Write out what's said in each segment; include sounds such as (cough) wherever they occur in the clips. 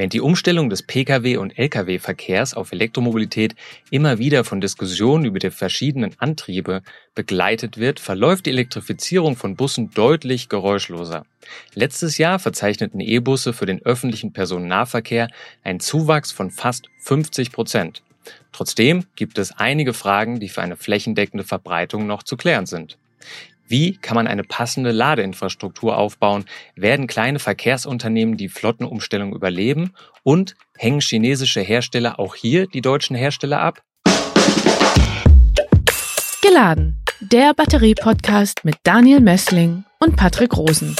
Während die Umstellung des Pkw- und Lkw-Verkehrs auf Elektromobilität immer wieder von Diskussionen über die verschiedenen Antriebe begleitet wird, verläuft die Elektrifizierung von Bussen deutlich geräuschloser. Letztes Jahr verzeichneten E-Busse für den öffentlichen Personennahverkehr einen Zuwachs von fast 50 Prozent. Trotzdem gibt es einige Fragen, die für eine flächendeckende Verbreitung noch zu klären sind. Wie kann man eine passende Ladeinfrastruktur aufbauen? Werden kleine Verkehrsunternehmen die Flottenumstellung überleben? Und hängen chinesische Hersteller auch hier die deutschen Hersteller ab? Geladen, der Batterie-Podcast mit Daniel Messling und Patrick Rosen.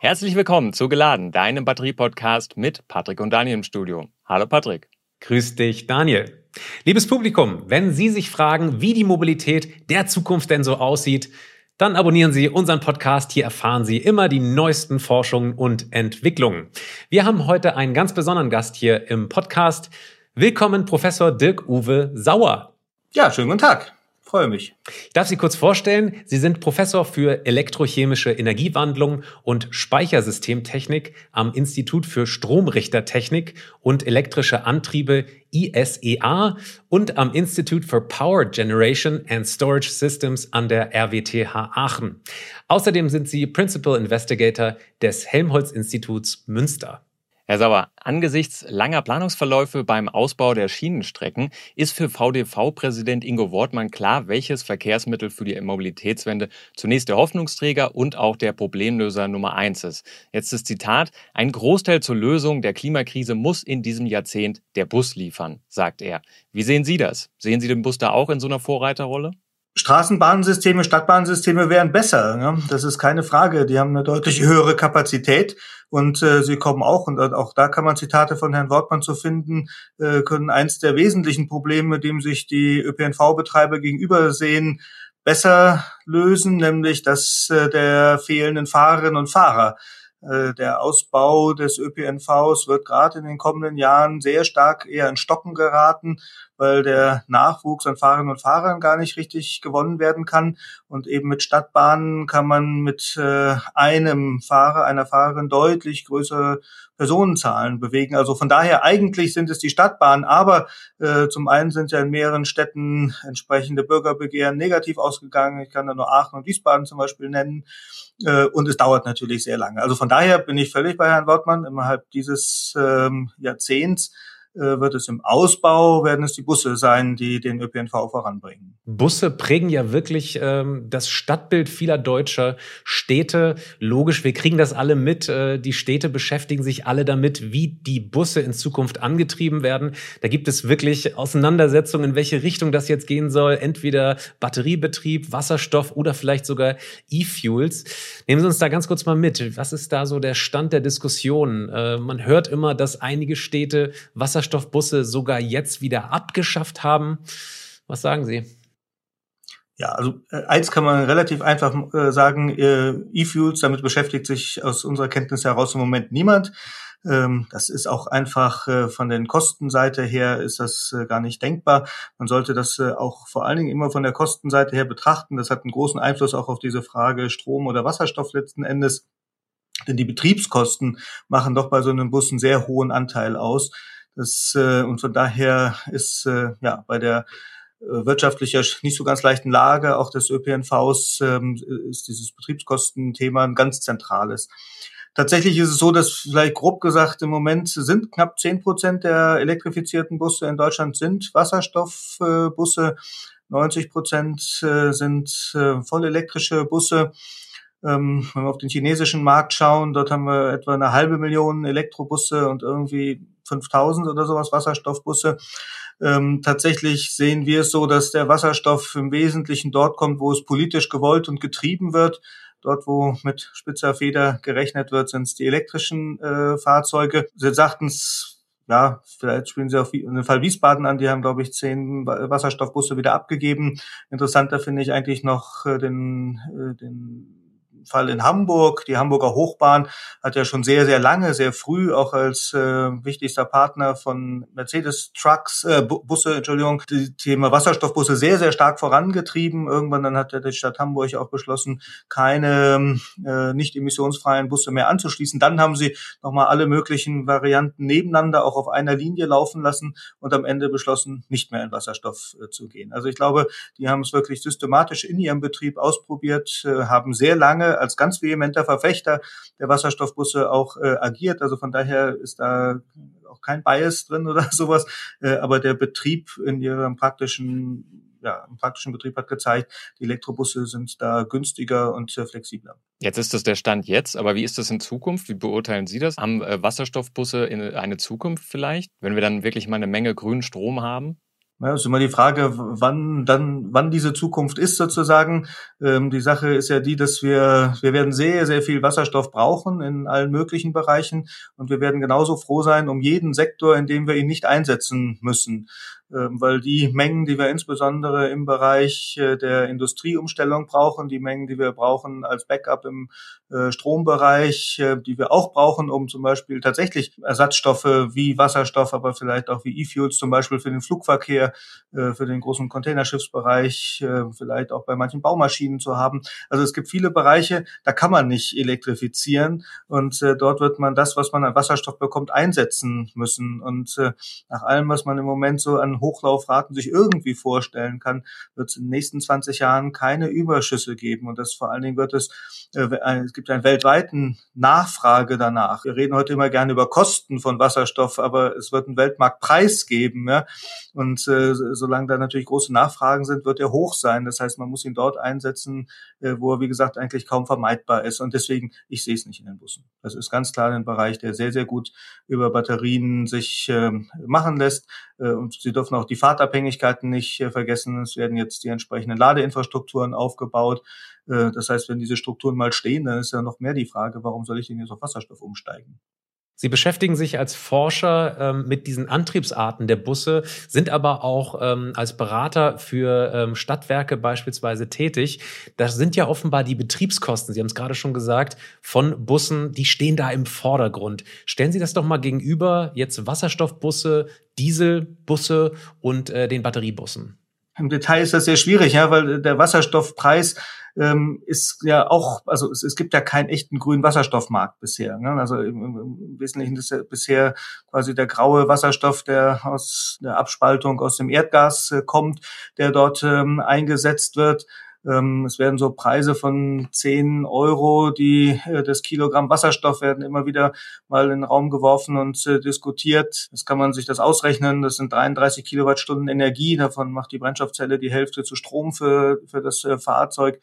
Herzlich willkommen zu Geladen, deinem Batterie-Podcast mit Patrick und Daniel im Studio. Hallo Patrick. Grüß dich, Daniel. Liebes Publikum, wenn Sie sich fragen, wie die Mobilität der Zukunft denn so aussieht, dann abonnieren Sie unseren Podcast. Hier erfahren Sie immer die neuesten Forschungen und Entwicklungen. Wir haben heute einen ganz besonderen Gast hier im Podcast. Willkommen, Professor Dirk-Uwe Sauer. Ja, schönen guten Tag freue mich. Ich darf Sie kurz vorstellen. Sie sind Professor für elektrochemische Energiewandlung und Speichersystemtechnik am Institut für Stromrichtertechnik und elektrische Antriebe ISEA und am Institute for Power Generation and Storage Systems an der RWTH Aachen. Außerdem sind Sie Principal Investigator des Helmholtz Instituts Münster. Herr Sauer, angesichts langer Planungsverläufe beim Ausbau der Schienenstrecken ist für VDV-Präsident Ingo Wortmann klar, welches Verkehrsmittel für die Mobilitätswende zunächst der Hoffnungsträger und auch der Problemlöser Nummer eins ist. Jetzt das Zitat, ein Großteil zur Lösung der Klimakrise muss in diesem Jahrzehnt der Bus liefern, sagt er. Wie sehen Sie das? Sehen Sie den Bus da auch in so einer Vorreiterrolle? Straßenbahnsysteme, Stadtbahnsysteme wären besser. Ne? Das ist keine Frage. Die haben eine deutlich höhere Kapazität und äh, sie kommen auch, und auch da kann man Zitate von Herrn Wortmann zu finden, äh, können eins der wesentlichen Probleme, dem sich die ÖPNV-Betreiber gegenüber sehen, besser lösen, nämlich das äh, der fehlenden Fahrerinnen und Fahrer. Äh, der Ausbau des ÖPNVs wird gerade in den kommenden Jahren sehr stark eher in Stocken geraten, weil der Nachwuchs an Fahrerinnen und Fahrern gar nicht richtig gewonnen werden kann. Und eben mit Stadtbahnen kann man mit äh, einem Fahrer, einer Fahrerin deutlich größere Personenzahlen bewegen. Also von daher eigentlich sind es die Stadtbahnen, aber äh, zum einen sind ja in mehreren Städten entsprechende Bürgerbegehren negativ ausgegangen. Ich kann da nur Aachen und Wiesbaden zum Beispiel nennen. Äh, und es dauert natürlich sehr lange. Also von daher bin ich völlig bei Herrn Wortmann. Innerhalb dieses ähm, Jahrzehnts wird es im Ausbau, werden es die Busse sein, die den ÖPNV voranbringen. Busse prägen ja wirklich ähm, das Stadtbild vieler deutscher Städte. Logisch, wir kriegen das alle mit. Äh, die Städte beschäftigen sich alle damit, wie die Busse in Zukunft angetrieben werden. Da gibt es wirklich Auseinandersetzungen, in welche Richtung das jetzt gehen soll. Entweder Batteriebetrieb, Wasserstoff oder vielleicht sogar E-Fuels. Nehmen Sie uns da ganz kurz mal mit. Was ist da so der Stand der Diskussion? Äh, man hört immer, dass einige Städte Wasserstoff Wasserstoffbusse sogar jetzt wieder abgeschafft haben. Was sagen Sie? Ja, also äh, eins kann man relativ einfach äh, sagen, äh, E-Fuels, damit beschäftigt sich aus unserer Kenntnis heraus im Moment niemand. Ähm, das ist auch einfach äh, von den Kostenseite her ist das äh, gar nicht denkbar. Man sollte das äh, auch vor allen Dingen immer von der Kostenseite her betrachten. Das hat einen großen Einfluss auch auf diese Frage Strom oder Wasserstoff letzten Endes. Denn die Betriebskosten machen doch bei so einem Bus einen sehr hohen Anteil aus. Das, äh, und von daher ist äh, ja bei der äh, wirtschaftlicher nicht so ganz leichten Lage auch des ÖPNVs ähm, ist dieses Betriebskostenthema ein ganz zentrales. Tatsächlich ist es so, dass vielleicht grob gesagt im Moment sind knapp zehn Prozent der elektrifizierten Busse in Deutschland sind Wasserstoffbusse, 90 Prozent äh, sind äh, voll elektrische Busse. Ähm, wenn wir auf den chinesischen Markt schauen, dort haben wir etwa eine halbe Million Elektrobusse und irgendwie 5000 oder sowas Wasserstoffbusse. Ähm, tatsächlich sehen wir es so, dass der Wasserstoff im Wesentlichen dort kommt, wo es politisch gewollt und getrieben wird. Dort, wo mit spitzer Feder gerechnet wird, sind es die elektrischen äh, Fahrzeuge. Sie sagten es, ja, vielleicht spielen Sie auf den Fall Wiesbaden an, die haben, glaube ich, zehn Wasserstoffbusse wieder abgegeben. Interessanter finde ich eigentlich noch äh, den, äh, den Fall in Hamburg. Die Hamburger Hochbahn hat ja schon sehr, sehr lange, sehr früh auch als äh, wichtigster Partner von Mercedes Trucks, äh, Busse, Entschuldigung, das Thema Wasserstoffbusse sehr, sehr stark vorangetrieben. Irgendwann dann hat ja die Stadt Hamburg auch beschlossen, keine äh, nicht emissionsfreien Busse mehr anzuschließen. Dann haben sie nochmal alle möglichen Varianten nebeneinander auch auf einer Linie laufen lassen und am Ende beschlossen, nicht mehr in Wasserstoff äh, zu gehen. Also ich glaube, die haben es wirklich systematisch in ihrem Betrieb ausprobiert, äh, haben sehr lange als ganz vehementer Verfechter der Wasserstoffbusse auch äh, agiert. Also von daher ist da auch kein Bias drin oder (laughs) sowas. Äh, aber der Betrieb in ihrem praktischen ja, im praktischen Betrieb hat gezeigt, die Elektrobusse sind da günstiger und äh, flexibler. Jetzt ist das der Stand jetzt, aber wie ist das in Zukunft? Wie beurteilen Sie das? Haben äh, Wasserstoffbusse in eine Zukunft vielleicht, wenn wir dann wirklich mal eine Menge grünen Strom haben? Ja, ist immer die Frage, wann dann, wann diese Zukunft ist sozusagen. Ähm, die Sache ist ja die, dass wir, wir werden sehr, sehr viel Wasserstoff brauchen in allen möglichen Bereichen und wir werden genauso froh sein um jeden Sektor, in dem wir ihn nicht einsetzen müssen. Ähm, weil die Mengen, die wir insbesondere im Bereich äh, der Industrieumstellung brauchen, die Mengen, die wir brauchen als Backup im äh, Strombereich, äh, die wir auch brauchen, um zum Beispiel tatsächlich Ersatzstoffe wie Wasserstoff, aber vielleicht auch wie E-Fuels zum Beispiel für den Flugverkehr, für den großen Containerschiffsbereich, vielleicht auch bei manchen Baumaschinen zu haben. Also es gibt viele Bereiche, da kann man nicht elektrifizieren und dort wird man das, was man an Wasserstoff bekommt, einsetzen müssen. Und nach allem, was man im Moment so an Hochlaufraten sich irgendwie vorstellen kann, wird es in den nächsten 20 Jahren keine Überschüsse geben. Und das vor allen Dingen wird es, äh, es gibt einen weltweiten Nachfrage danach. Wir reden heute immer gerne über Kosten von Wasserstoff, aber es wird einen Weltmarktpreis geben. Ja? Und äh, solange da natürlich große Nachfragen sind, wird er hoch sein. Das heißt, man muss ihn dort einsetzen, äh, wo er, wie gesagt, eigentlich kaum vermeidbar ist. Und deswegen, ich sehe es nicht in den Bussen. Das ist ganz klar ein Bereich, der sehr, sehr gut über Batterien sich äh, machen lässt. Äh, und Sie dürfen auch die Fahrtabhängigkeiten nicht äh, vergessen. Es werden jetzt die entsprechenden Ladeinfrastrukturen aufgebaut. Äh, das heißt, wenn diese Strukturen mal stehen, dann ist ja noch mehr die Frage, warum soll ich denn jetzt auf Wasserstoff umsteigen? Sie beschäftigen sich als Forscher ähm, mit diesen Antriebsarten der Busse, sind aber auch ähm, als Berater für ähm, Stadtwerke beispielsweise tätig. Das sind ja offenbar die Betriebskosten, Sie haben es gerade schon gesagt, von Bussen, die stehen da im Vordergrund. Stellen Sie das doch mal gegenüber jetzt Wasserstoffbusse, Dieselbusse und äh, den Batteriebussen. Im Detail ist das sehr schwierig, ja, weil der Wasserstoffpreis ähm, ist ja auch, also es, es gibt ja keinen echten grünen Wasserstoffmarkt bisher. Ne? Also im, im Wesentlichen ist ja bisher quasi der graue Wasserstoff, der aus der Abspaltung aus dem Erdgas äh, kommt, der dort ähm, eingesetzt wird. Ähm, es werden so Preise von 10 Euro, die äh, das Kilogramm Wasserstoff werden immer wieder mal in den Raum geworfen und äh, diskutiert. Das kann man sich das ausrechnen. Das sind 33 Kilowattstunden Energie. Davon macht die Brennstoffzelle die Hälfte zu Strom für, für das äh, Fahrzeug.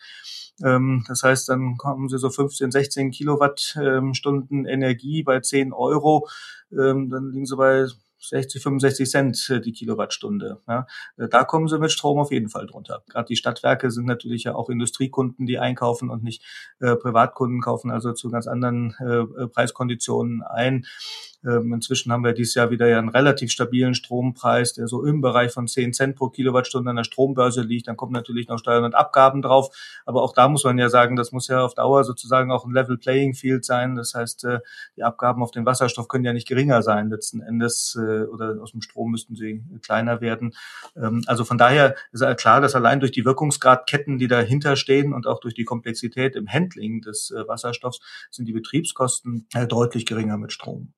Ähm, das heißt, dann kommen sie so 15, 16 Kilowattstunden Energie bei 10 Euro. Ähm, dann liegen sie bei 60, 65 Cent äh, die Kilowattstunde. Ja. Äh, da kommen sie mit Strom auf jeden Fall drunter. Gerade die Stadtwerke sind natürlich ja auch Industriekunden, die einkaufen und nicht äh, Privatkunden kaufen also zu ganz anderen äh, äh Preiskonditionen ein. Ähm, inzwischen haben wir dieses Jahr wieder ja einen relativ stabilen Strompreis, der so im Bereich von 10 Cent pro Kilowattstunde an der Strombörse liegt. Dann kommen natürlich noch Steuern und Abgaben drauf. Aber auch da muss man ja sagen, das muss ja auf Dauer sozusagen auch ein Level Playing Field sein. Das heißt, äh, die Abgaben auf den Wasserstoff können ja nicht geringer sein letzten Endes äh, oder aus dem Strom müssten sie kleiner werden. Ähm, also von daher ist ja klar, dass allein durch die Wirkungsgradketten, die dahinter stehen und auch durch die Komplexität im Handling des äh, Wasserstoffs sind die Betriebskosten deutlich geringer mit Strom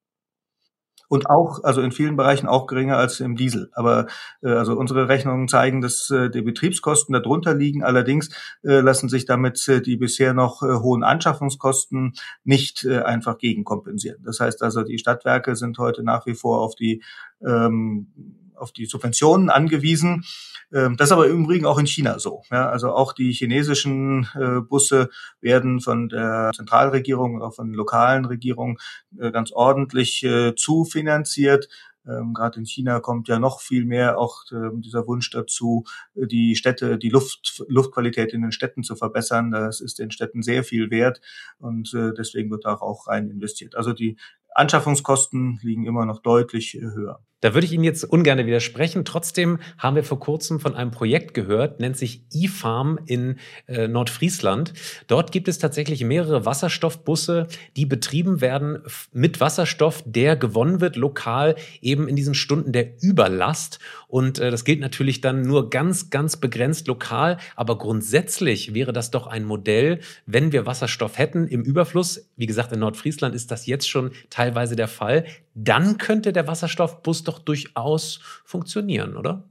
und auch, also in vielen Bereichen auch geringer als im Diesel. Aber äh, also unsere Rechnungen zeigen, dass äh, die Betriebskosten darunter liegen. Allerdings äh, lassen sich damit äh, die bisher noch äh, hohen Anschaffungskosten nicht äh, einfach gegenkompensieren. Das heißt also, die Stadtwerke sind heute nach wie vor auf die ähm, auf die Subventionen angewiesen. Ähm, das ist aber im Übrigen auch in China so. Ja, also auch die chinesischen äh, Busse werden von der Zentralregierung auch von lokalen Regierungen äh, ganz ordentlich äh, zufinanziert. Ähm, Gerade in China kommt ja noch viel mehr auch ähm, dieser Wunsch dazu, die Städte, die Luft, Luftqualität in den Städten zu verbessern. Das ist den Städten sehr viel wert und äh, deswegen wird da auch rein investiert. Also die Anschaffungskosten liegen immer noch deutlich äh, höher. Da würde ich Ihnen jetzt ungern widersprechen. Trotzdem haben wir vor kurzem von einem Projekt gehört, nennt sich eFarm in äh, Nordfriesland. Dort gibt es tatsächlich mehrere Wasserstoffbusse, die betrieben werden mit Wasserstoff, der gewonnen wird lokal eben in diesen Stunden der Überlast. Und äh, das gilt natürlich dann nur ganz, ganz begrenzt lokal. Aber grundsätzlich wäre das doch ein Modell, wenn wir Wasserstoff hätten im Überfluss. Wie gesagt, in Nordfriesland ist das jetzt schon teilweise der Fall. Dann könnte der Wasserstoffbus doch durchaus funktionieren, oder?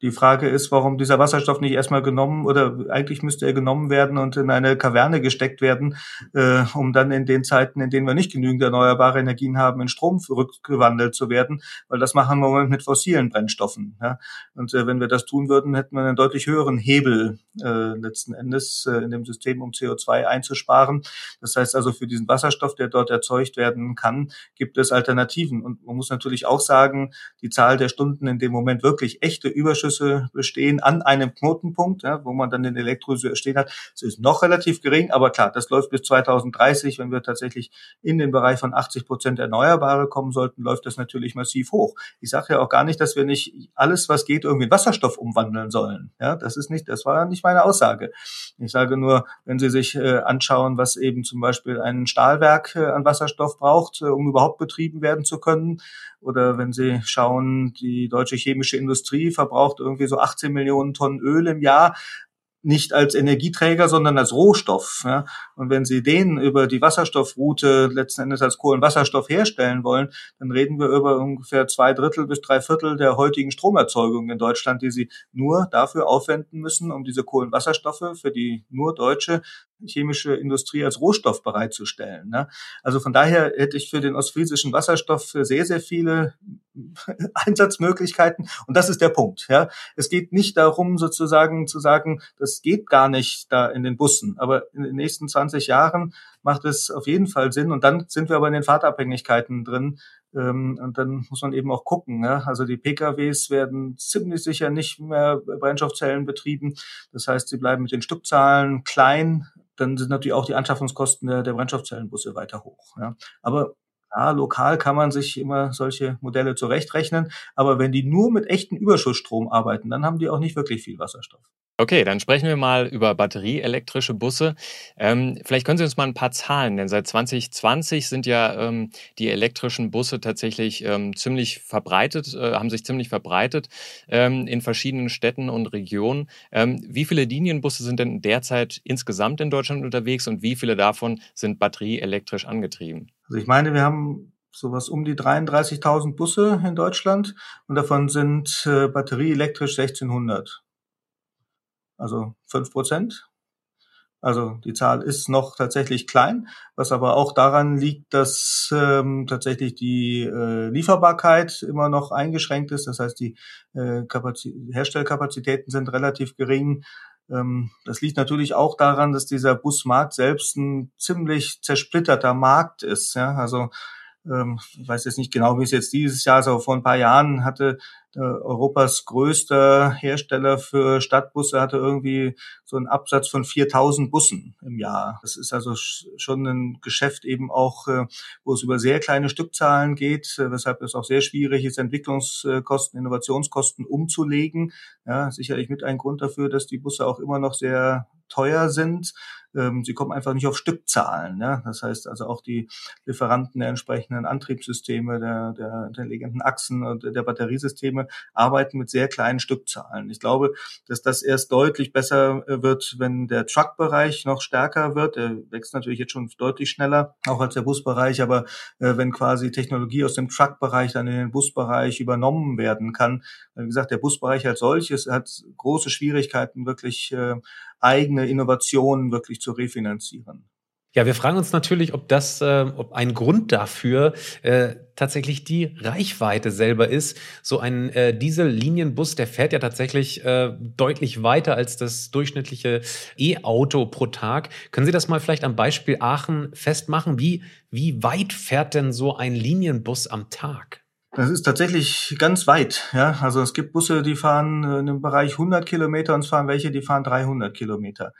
Die Frage ist, warum dieser Wasserstoff nicht erstmal genommen oder eigentlich müsste er genommen werden und in eine Kaverne gesteckt werden, äh, um dann in den Zeiten, in denen wir nicht genügend erneuerbare Energien haben, in Strom zurückgewandelt zu werden, weil das machen wir im mit fossilen Brennstoffen. Ja? Und äh, wenn wir das tun würden, hätten wir einen deutlich höheren Hebel äh, letzten Endes äh, in dem System, um CO2 einzusparen. Das heißt also, für diesen Wasserstoff, der dort erzeugt werden kann, gibt es Alternativen. Und man muss natürlich auch sagen, die Zahl der Stunden in dem Moment wirklich echte Überschüsse Überschüsse bestehen an einem Knotenpunkt, ja, wo man dann den Elektrolyseur stehen hat. Das ist noch relativ gering, aber klar, das läuft bis 2030. Wenn wir tatsächlich in den Bereich von 80 Prozent Erneuerbare kommen sollten, läuft das natürlich massiv hoch. Ich sage ja auch gar nicht, dass wir nicht alles, was geht, irgendwie in Wasserstoff umwandeln sollen. Ja, das ist nicht, das war nicht meine Aussage. Ich sage nur, wenn Sie sich äh, anschauen, was eben zum Beispiel ein Stahlwerk äh, an Wasserstoff braucht, äh, um überhaupt betrieben werden zu können, oder wenn Sie schauen, die deutsche chemische Industrie verbraucht irgendwie so 18 Millionen Tonnen Öl im Jahr nicht als Energieträger, sondern als Rohstoff. Ja. Und wenn Sie den über die Wasserstoffroute letzten Endes als Kohlenwasserstoff herstellen wollen, dann reden wir über ungefähr zwei Drittel bis drei Viertel der heutigen Stromerzeugung in Deutschland, die Sie nur dafür aufwenden müssen, um diese Kohlenwasserstoffe für die nur deutsche chemische Industrie als Rohstoff bereitzustellen. Ne? Also von daher hätte ich für den ostfriesischen Wasserstoff sehr, sehr viele (laughs) Einsatzmöglichkeiten. Und das ist der Punkt. Ja? Es geht nicht darum, sozusagen zu sagen, das geht gar nicht da in den Bussen. Aber in den nächsten 20 Jahren macht es auf jeden Fall Sinn. Und dann sind wir aber in den Fahrtabhängigkeiten drin. Ähm, und dann muss man eben auch gucken. Ne? Also die PKWs werden ziemlich sicher nicht mehr Brennstoffzellen betrieben. Das heißt, sie bleiben mit den Stückzahlen klein dann sind natürlich auch die Anschaffungskosten der, der Brennstoffzellenbusse weiter hoch. Ja. Aber ja, lokal kann man sich immer solche Modelle zurechtrechnen, aber wenn die nur mit echten Überschussstrom arbeiten, dann haben die auch nicht wirklich viel Wasserstoff. Okay, dann sprechen wir mal über batterieelektrische Busse. Ähm, vielleicht können Sie uns mal ein paar Zahlen nennen. Seit 2020 sind ja ähm, die elektrischen Busse tatsächlich ähm, ziemlich verbreitet, äh, haben sich ziemlich verbreitet ähm, in verschiedenen Städten und Regionen. Ähm, wie viele Linienbusse sind denn derzeit insgesamt in Deutschland unterwegs und wie viele davon sind batterieelektrisch angetrieben? Also ich meine, wir haben sowas um die 33.000 Busse in Deutschland und davon sind äh, batterieelektrisch 1600 also fünf Prozent. Also die Zahl ist noch tatsächlich klein, was aber auch daran liegt, dass ähm, tatsächlich die äh, Lieferbarkeit immer noch eingeschränkt ist. Das heißt, die äh, Herstellkapazitäten sind relativ gering. Ähm, das liegt natürlich auch daran, dass dieser Busmarkt selbst ein ziemlich zersplitterter Markt ist. Ja? Also ähm, ich weiß jetzt nicht genau, wie es jetzt dieses Jahr ist, aber vor ein paar Jahren hatte äh, Europas größter Hersteller für Stadtbusse hatte irgendwie so einen Absatz von 4000 Bussen im Jahr. Das ist also schon ein Geschäft eben auch, äh, wo es über sehr kleine Stückzahlen geht, äh, weshalb es auch sehr schwierig ist, Entwicklungskosten, Innovationskosten umzulegen. Ja, sicherlich mit ein Grund dafür, dass die Busse auch immer noch sehr teuer sind. Ähm, sie kommen einfach nicht auf Stückzahlen. Ja? Das heißt also auch die Lieferanten der entsprechenden Antriebssysteme, der, der intelligenten Achsen und der Batteriesysteme arbeiten mit sehr kleinen Stückzahlen. Ich glaube, dass das erst deutlich besser äh, wird, wenn der Truck-Bereich noch stärker wird. Er wächst natürlich jetzt schon deutlich schneller, auch als der Busbereich, aber äh, wenn quasi Technologie aus dem Truck-Bereich dann in den Busbereich übernommen werden kann. Wie gesagt, der Busbereich als solches hat große Schwierigkeiten, wirklich äh, eigene Innovationen wirklich zu refinanzieren. Ja, wir fragen uns natürlich, ob das, äh, ob ein Grund dafür äh, tatsächlich die Reichweite selber ist. So ein äh, Diesel-Linienbus, der fährt ja tatsächlich äh, deutlich weiter als das durchschnittliche E-Auto pro Tag. Können Sie das mal vielleicht am Beispiel Aachen festmachen? Wie, wie weit fährt denn so ein Linienbus am Tag? Das ist tatsächlich ganz weit. Ja, also es gibt Busse, die fahren in einem Bereich 100 Kilometer und es fahren welche, die fahren 300 Kilometer.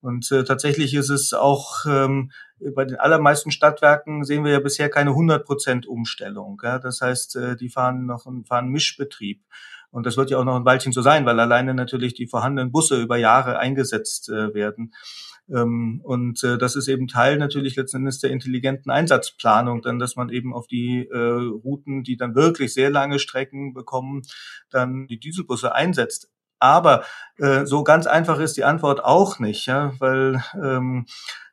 Und äh, tatsächlich ist es auch ähm, bei den allermeisten Stadtwerken sehen wir ja bisher keine 100 Prozent Umstellung. Ja? Das heißt, äh, die fahren noch einen fahren Mischbetrieb. Und das wird ja auch noch ein Weilchen so sein, weil alleine natürlich die vorhandenen Busse über Jahre eingesetzt äh, werden. Ähm, und äh, das ist eben Teil natürlich letzten Endes der intelligenten Einsatzplanung, dann, dass man eben auf die äh, Routen, die dann wirklich sehr lange Strecken bekommen, dann die Dieselbusse einsetzt. Aber äh, so ganz einfach ist die Antwort auch nicht, ja, weil ähm,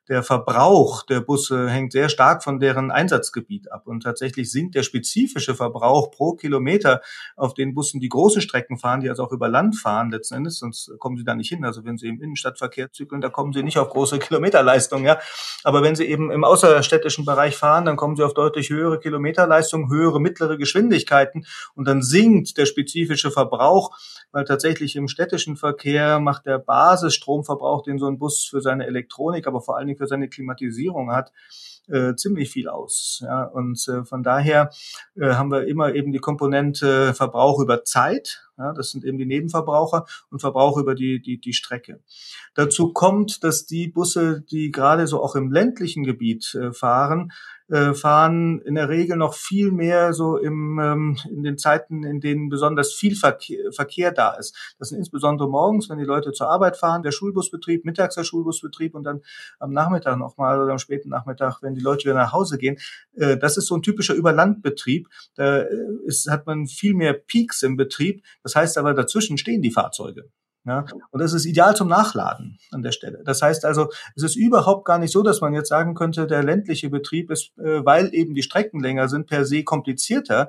der Verbrauch der Busse hängt sehr stark von deren Einsatzgebiet ab. Und tatsächlich sinkt der spezifische Verbrauch pro Kilometer auf den Bussen, die große Strecken fahren, die also auch über Land fahren letzten Endes, sonst kommen sie da nicht hin. Also wenn sie im Innenstadtverkehr zügeln, da kommen sie nicht auf große (laughs) Kilometerleistungen, ja. Aber wenn sie eben im außerstädtischen Bereich fahren, dann kommen sie auf deutlich höhere Kilometerleistungen, höhere mittlere Geschwindigkeiten und dann sinkt der spezifische Verbrauch, weil tatsächlich im städtischen Verkehr macht der Basisstromverbrauch, den so ein Bus für seine Elektronik, aber vor allen Dingen für seine Klimatisierung hat, äh, ziemlich viel aus. Ja, und äh, von daher äh, haben wir immer eben die Komponente Verbrauch über Zeit. Ja, das sind eben die Nebenverbraucher und Verbrauch über die, die, die Strecke. Dazu kommt, dass die Busse, die gerade so auch im ländlichen Gebiet äh, fahren, äh, fahren in der Regel noch viel mehr so im, ähm, in den Zeiten, in denen besonders viel Verkehr, Verkehr da ist. Das sind insbesondere morgens, wenn die Leute zur Arbeit fahren, der Schulbusbetrieb, mittags der Schulbusbetrieb und dann am Nachmittag nochmal oder am späten Nachmittag, wenn die Leute wieder nach Hause gehen. Äh, das ist so ein typischer Überlandbetrieb. Da äh, ist, hat man viel mehr Peaks im Betrieb. Das heißt aber, dazwischen stehen die Fahrzeuge. Ja, und das ist ideal zum Nachladen an der Stelle. Das heißt also, es ist überhaupt gar nicht so, dass man jetzt sagen könnte, der ländliche Betrieb ist, äh, weil eben die Strecken länger sind, per se komplizierter.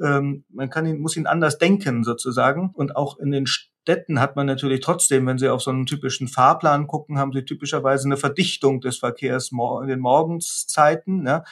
Ähm, man kann ihn, muss ihn anders denken sozusagen. Und auch in den Städten hat man natürlich trotzdem, wenn Sie auf so einen typischen Fahrplan gucken, haben Sie typischerweise eine Verdichtung des Verkehrs in den Morgenszeiten. Ja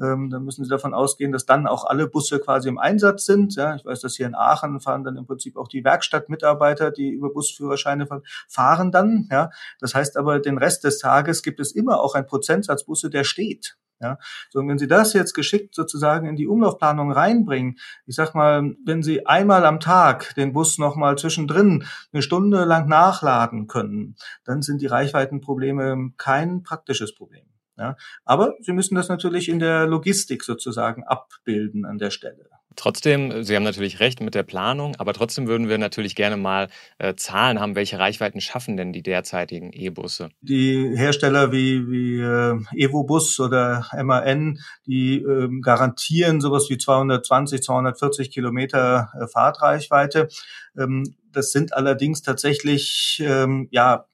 ähm, dann müssen Sie davon ausgehen, dass dann auch alle Busse quasi im Einsatz sind. Ja, ich weiß, dass hier in Aachen fahren dann im Prinzip auch die Werkstattmitarbeiter, die über Busführerscheine fahren dann. Ja, das heißt aber, den Rest des Tages gibt es immer auch ein Prozentsatz Busse, der steht. Ja, so und wenn Sie das jetzt geschickt sozusagen in die Umlaufplanung reinbringen, ich sag mal, wenn Sie einmal am Tag den Bus noch mal zwischendrin eine Stunde lang nachladen können, dann sind die Reichweitenprobleme kein praktisches Problem. Ja, aber Sie müssen das natürlich in der Logistik sozusagen abbilden an der Stelle. Trotzdem, Sie haben natürlich recht mit der Planung, aber trotzdem würden wir natürlich gerne mal äh, Zahlen haben. Welche Reichweiten schaffen denn die derzeitigen E-Busse? Die Hersteller wie, wie äh, Evobus oder MAN, die äh, garantieren sowas wie 220, 240 Kilometer äh, Fahrtreichweite. Ähm, das sind allerdings tatsächlich ähm, ja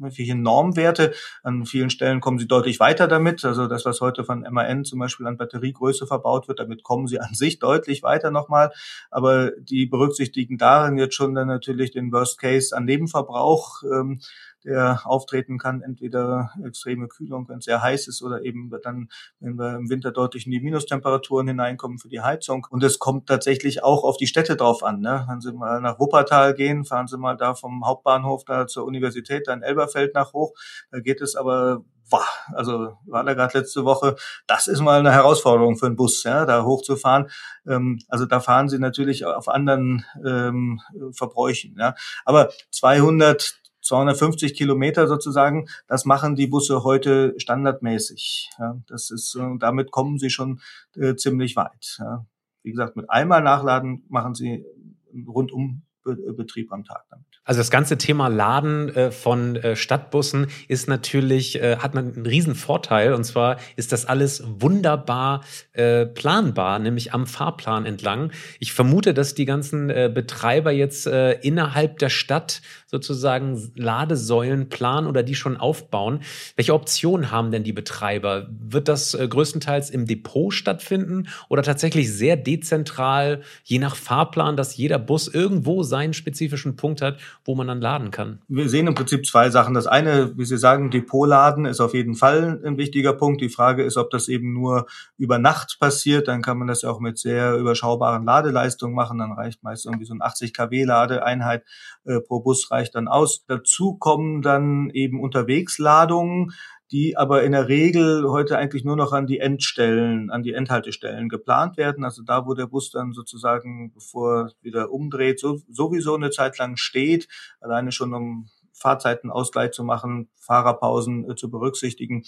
irgendwelche Normwerte. An vielen Stellen kommen sie deutlich weiter damit. Also das, was heute von MAN zum Beispiel an Batteriegröße verbaut wird, damit kommen sie an sich deutlich weiter nochmal. Aber die berücksichtigen darin jetzt schon dann natürlich den Worst Case an Nebenverbrauch. Ähm, der auftreten kann, entweder extreme Kühlung, wenn es sehr heiß ist, oder eben dann, wenn wir im Winter deutlich in die Minustemperaturen hineinkommen für die Heizung. Und es kommt tatsächlich auch auf die Städte drauf an. Ne? Wenn Sie mal nach Wuppertal gehen, fahren Sie mal da vom Hauptbahnhof da zur Universität, da in Elberfeld nach hoch. Da geht es aber Boah, also war da gerade letzte Woche, das ist mal eine Herausforderung für einen Bus, ja, da hochzufahren. Ähm, also da fahren sie natürlich auf anderen ähm, Verbräuchen. Ja. Aber 200 250 Kilometer sozusagen, das machen die Busse heute standardmäßig. Ja, das ist, äh, damit kommen sie schon äh, ziemlich weit. Ja. Wie gesagt, mit einmal Nachladen machen sie rundum Betrieb am Tag damit. Also das ganze Thema Laden äh, von äh, Stadtbussen ist natürlich, äh, hat man einen riesen Vorteil und zwar ist das alles wunderbar äh, planbar, nämlich am Fahrplan entlang. Ich vermute, dass die ganzen äh, Betreiber jetzt äh, innerhalb der Stadt sozusagen Ladesäulen planen oder die schon aufbauen. Welche Optionen haben denn die Betreiber? Wird das größtenteils im Depot stattfinden oder tatsächlich sehr dezentral, je nach Fahrplan, dass jeder Bus irgendwo seinen spezifischen Punkt hat wo man dann laden kann? Wir sehen im Prinzip zwei Sachen. Das eine, wie Sie sagen, Depotladen ist auf jeden Fall ein wichtiger Punkt. Die Frage ist, ob das eben nur über Nacht passiert. Dann kann man das ja auch mit sehr überschaubaren Ladeleistungen machen. Dann reicht meist irgendwie so ein 80 kW Ladeeinheit äh, pro Bus reicht dann aus. Dazu kommen dann eben Unterwegsladungen die aber in der Regel heute eigentlich nur noch an die Endstellen, an die Endhaltestellen geplant werden. Also da, wo der Bus dann sozusagen, bevor wieder umdreht, so, sowieso eine Zeit lang steht, alleine schon um Fahrzeitenausgleich zu machen, Fahrerpausen äh, zu berücksichtigen.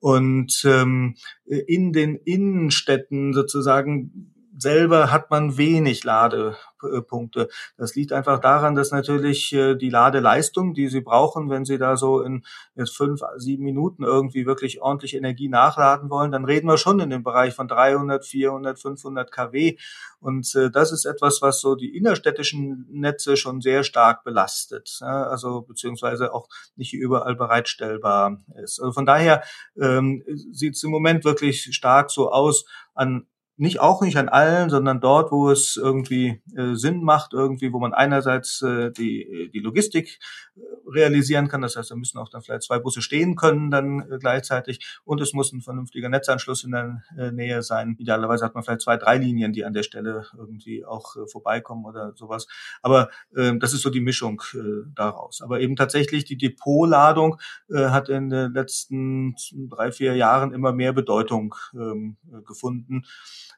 Und ähm, in den Innenstädten sozusagen selber hat man wenig Ladepunkte. Das liegt einfach daran, dass natürlich äh, die Ladeleistung, die Sie brauchen, wenn Sie da so in jetzt fünf, sieben Minuten irgendwie wirklich ordentlich Energie nachladen wollen, dann reden wir schon in dem Bereich von 300, 400, 500 kW. Und äh, das ist etwas, was so die innerstädtischen Netze schon sehr stark belastet. Also beziehungsweise auch nicht überall bereitstellbar ist. Also von daher ähm, sieht es im Moment wirklich stark so aus, an nicht auch nicht an allen, sondern dort, wo es irgendwie äh, Sinn macht, irgendwie, wo man einerseits äh, die, die Logistik äh, realisieren kann. Das heißt, da müssen auch dann vielleicht zwei Busse stehen können dann äh, gleichzeitig und es muss ein vernünftiger Netzanschluss in der äh, Nähe sein. Idealerweise hat man vielleicht zwei, drei Linien, die an der Stelle irgendwie auch äh, vorbeikommen oder sowas. Aber äh, das ist so die Mischung äh, daraus. Aber eben tatsächlich die Depotladung äh, hat in den letzten drei, vier Jahren immer mehr Bedeutung ähm, gefunden.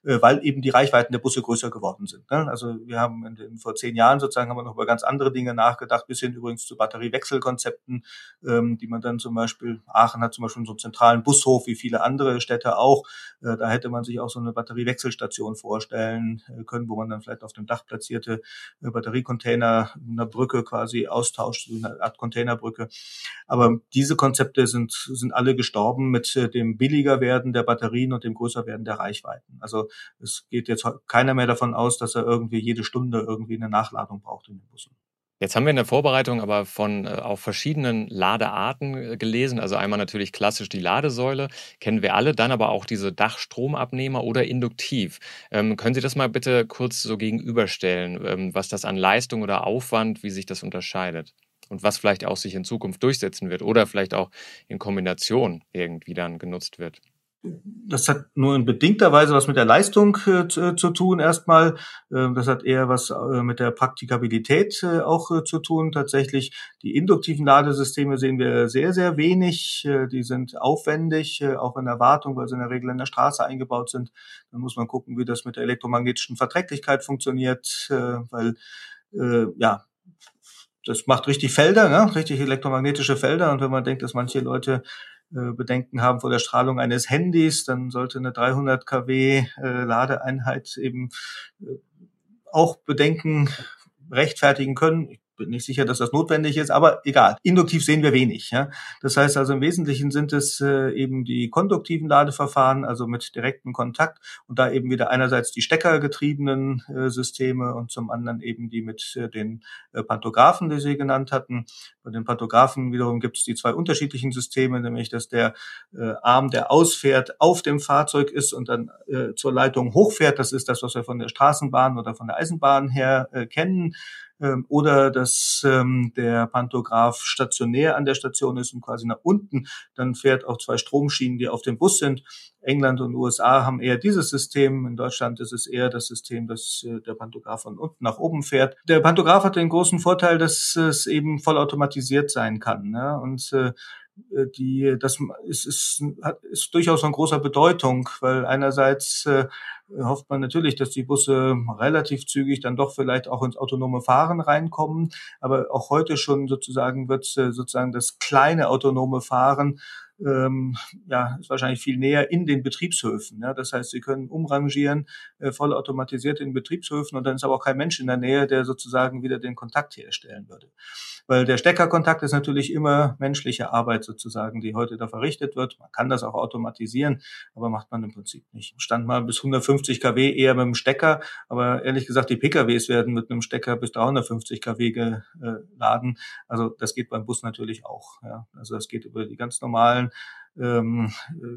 Äh, weil eben die Reichweiten der Busse größer geworden sind. Ne? Also wir haben in den, vor zehn Jahren sozusagen haben wir noch über ganz andere Dinge nachgedacht, bis hin übrigens zu Batteriewechselkonzepten, ähm, die man dann zum Beispiel, Aachen hat zum Beispiel so einen zentralen Bushof, wie viele andere Städte auch. Äh, da hätte man sich auch so eine Batteriewechselstation vorstellen äh, können, wo man dann vielleicht auf dem Dach platzierte Batteriecontainer einer Brücke quasi austauscht, so eine Art Containerbrücke. Aber diese Konzepte sind, sind alle gestorben mit dem billiger werden der Batterien und dem größer werden der Reichweiten. Also es geht jetzt keiner mehr davon aus, dass er irgendwie jede Stunde irgendwie eine Nachladung braucht in den Bussen. Jetzt haben wir in der Vorbereitung aber von äh, auch verschiedenen Ladearten äh, gelesen. Also einmal natürlich klassisch die Ladesäule, kennen wir alle, dann aber auch diese Dachstromabnehmer oder induktiv. Ähm, können Sie das mal bitte kurz so gegenüberstellen, ähm, was das an Leistung oder Aufwand, wie sich das unterscheidet? Und was vielleicht auch sich in Zukunft durchsetzen wird oder vielleicht auch in Kombination irgendwie dann genutzt wird das hat nur in bedingter Weise was mit der Leistung äh, zu, zu, tun erstmal. Ähm, das hat eher was äh, mit der Praktikabilität äh, auch äh, zu tun. Tatsächlich die induktiven Ladesysteme sehen wir sehr, sehr wenig. Äh, die sind aufwendig, äh, auch in der Wartung, weil sie in der Regel in der Straße eingebaut sind. Dann muss man gucken, wie das mit der elektromagnetischen Verträglichkeit funktioniert, weil ja, das macht richtig Felder, ne? richtig elektromagnetische Felder. Und wenn man denkt, dass manche Leute äh, Bedenken haben vor der Strahlung eines Handys, dann sollte eine 300 kW äh, Ladeeinheit eben äh, auch Bedenken rechtfertigen können. Ich bin nicht sicher, dass das notwendig ist, aber egal. Induktiv sehen wir wenig. Ja? Das heißt also im Wesentlichen sind es äh, eben die konduktiven Ladeverfahren, also mit direktem Kontakt und da eben wieder einerseits die steckergetriebenen äh, Systeme und zum anderen eben die mit äh, den äh, Pantographen, die Sie genannt hatten. Bei den Pantographen wiederum gibt es die zwei unterschiedlichen Systeme, nämlich dass der äh, Arm, der ausfährt, auf dem Fahrzeug ist und dann äh, zur Leitung hochfährt. Das ist das, was wir von der Straßenbahn oder von der Eisenbahn her äh, kennen ähm, oder dass ähm, der Pantograph stationär an der Station ist und quasi nach unten, dann fährt auch zwei Stromschienen, die auf dem Bus sind. England und USA haben eher dieses System. In Deutschland ist es eher das System, dass äh, der Pantograph von unten nach oben fährt. Der Pantograph hat den großen Vorteil, dass es eben vollautomatisiert sein kann. Ne? Und äh, die, das ist, ist, ist durchaus von großer Bedeutung, weil einerseits äh, hofft man natürlich, dass die Busse relativ zügig dann doch vielleicht auch ins autonome Fahren reinkommen. Aber auch heute schon sozusagen wird sozusagen das kleine autonome Fahren ähm, ja, ist wahrscheinlich viel näher in den Betriebshöfen. Ja. Das heißt, Sie können umrangieren, äh, voll automatisiert in Betriebshöfen und dann ist aber auch kein Mensch in der Nähe, der sozusagen wieder den Kontakt herstellen würde. Weil der Steckerkontakt ist natürlich immer menschliche Arbeit sozusagen, die heute da verrichtet wird. Man kann das auch automatisieren, aber macht man im Prinzip nicht. Stand mal bis 150 kW eher mit dem Stecker, aber ehrlich gesagt, die PKWs werden mit einem Stecker bis 350 kW geladen. Also das geht beim Bus natürlich auch. Ja. Also das geht über die ganz normalen ähm,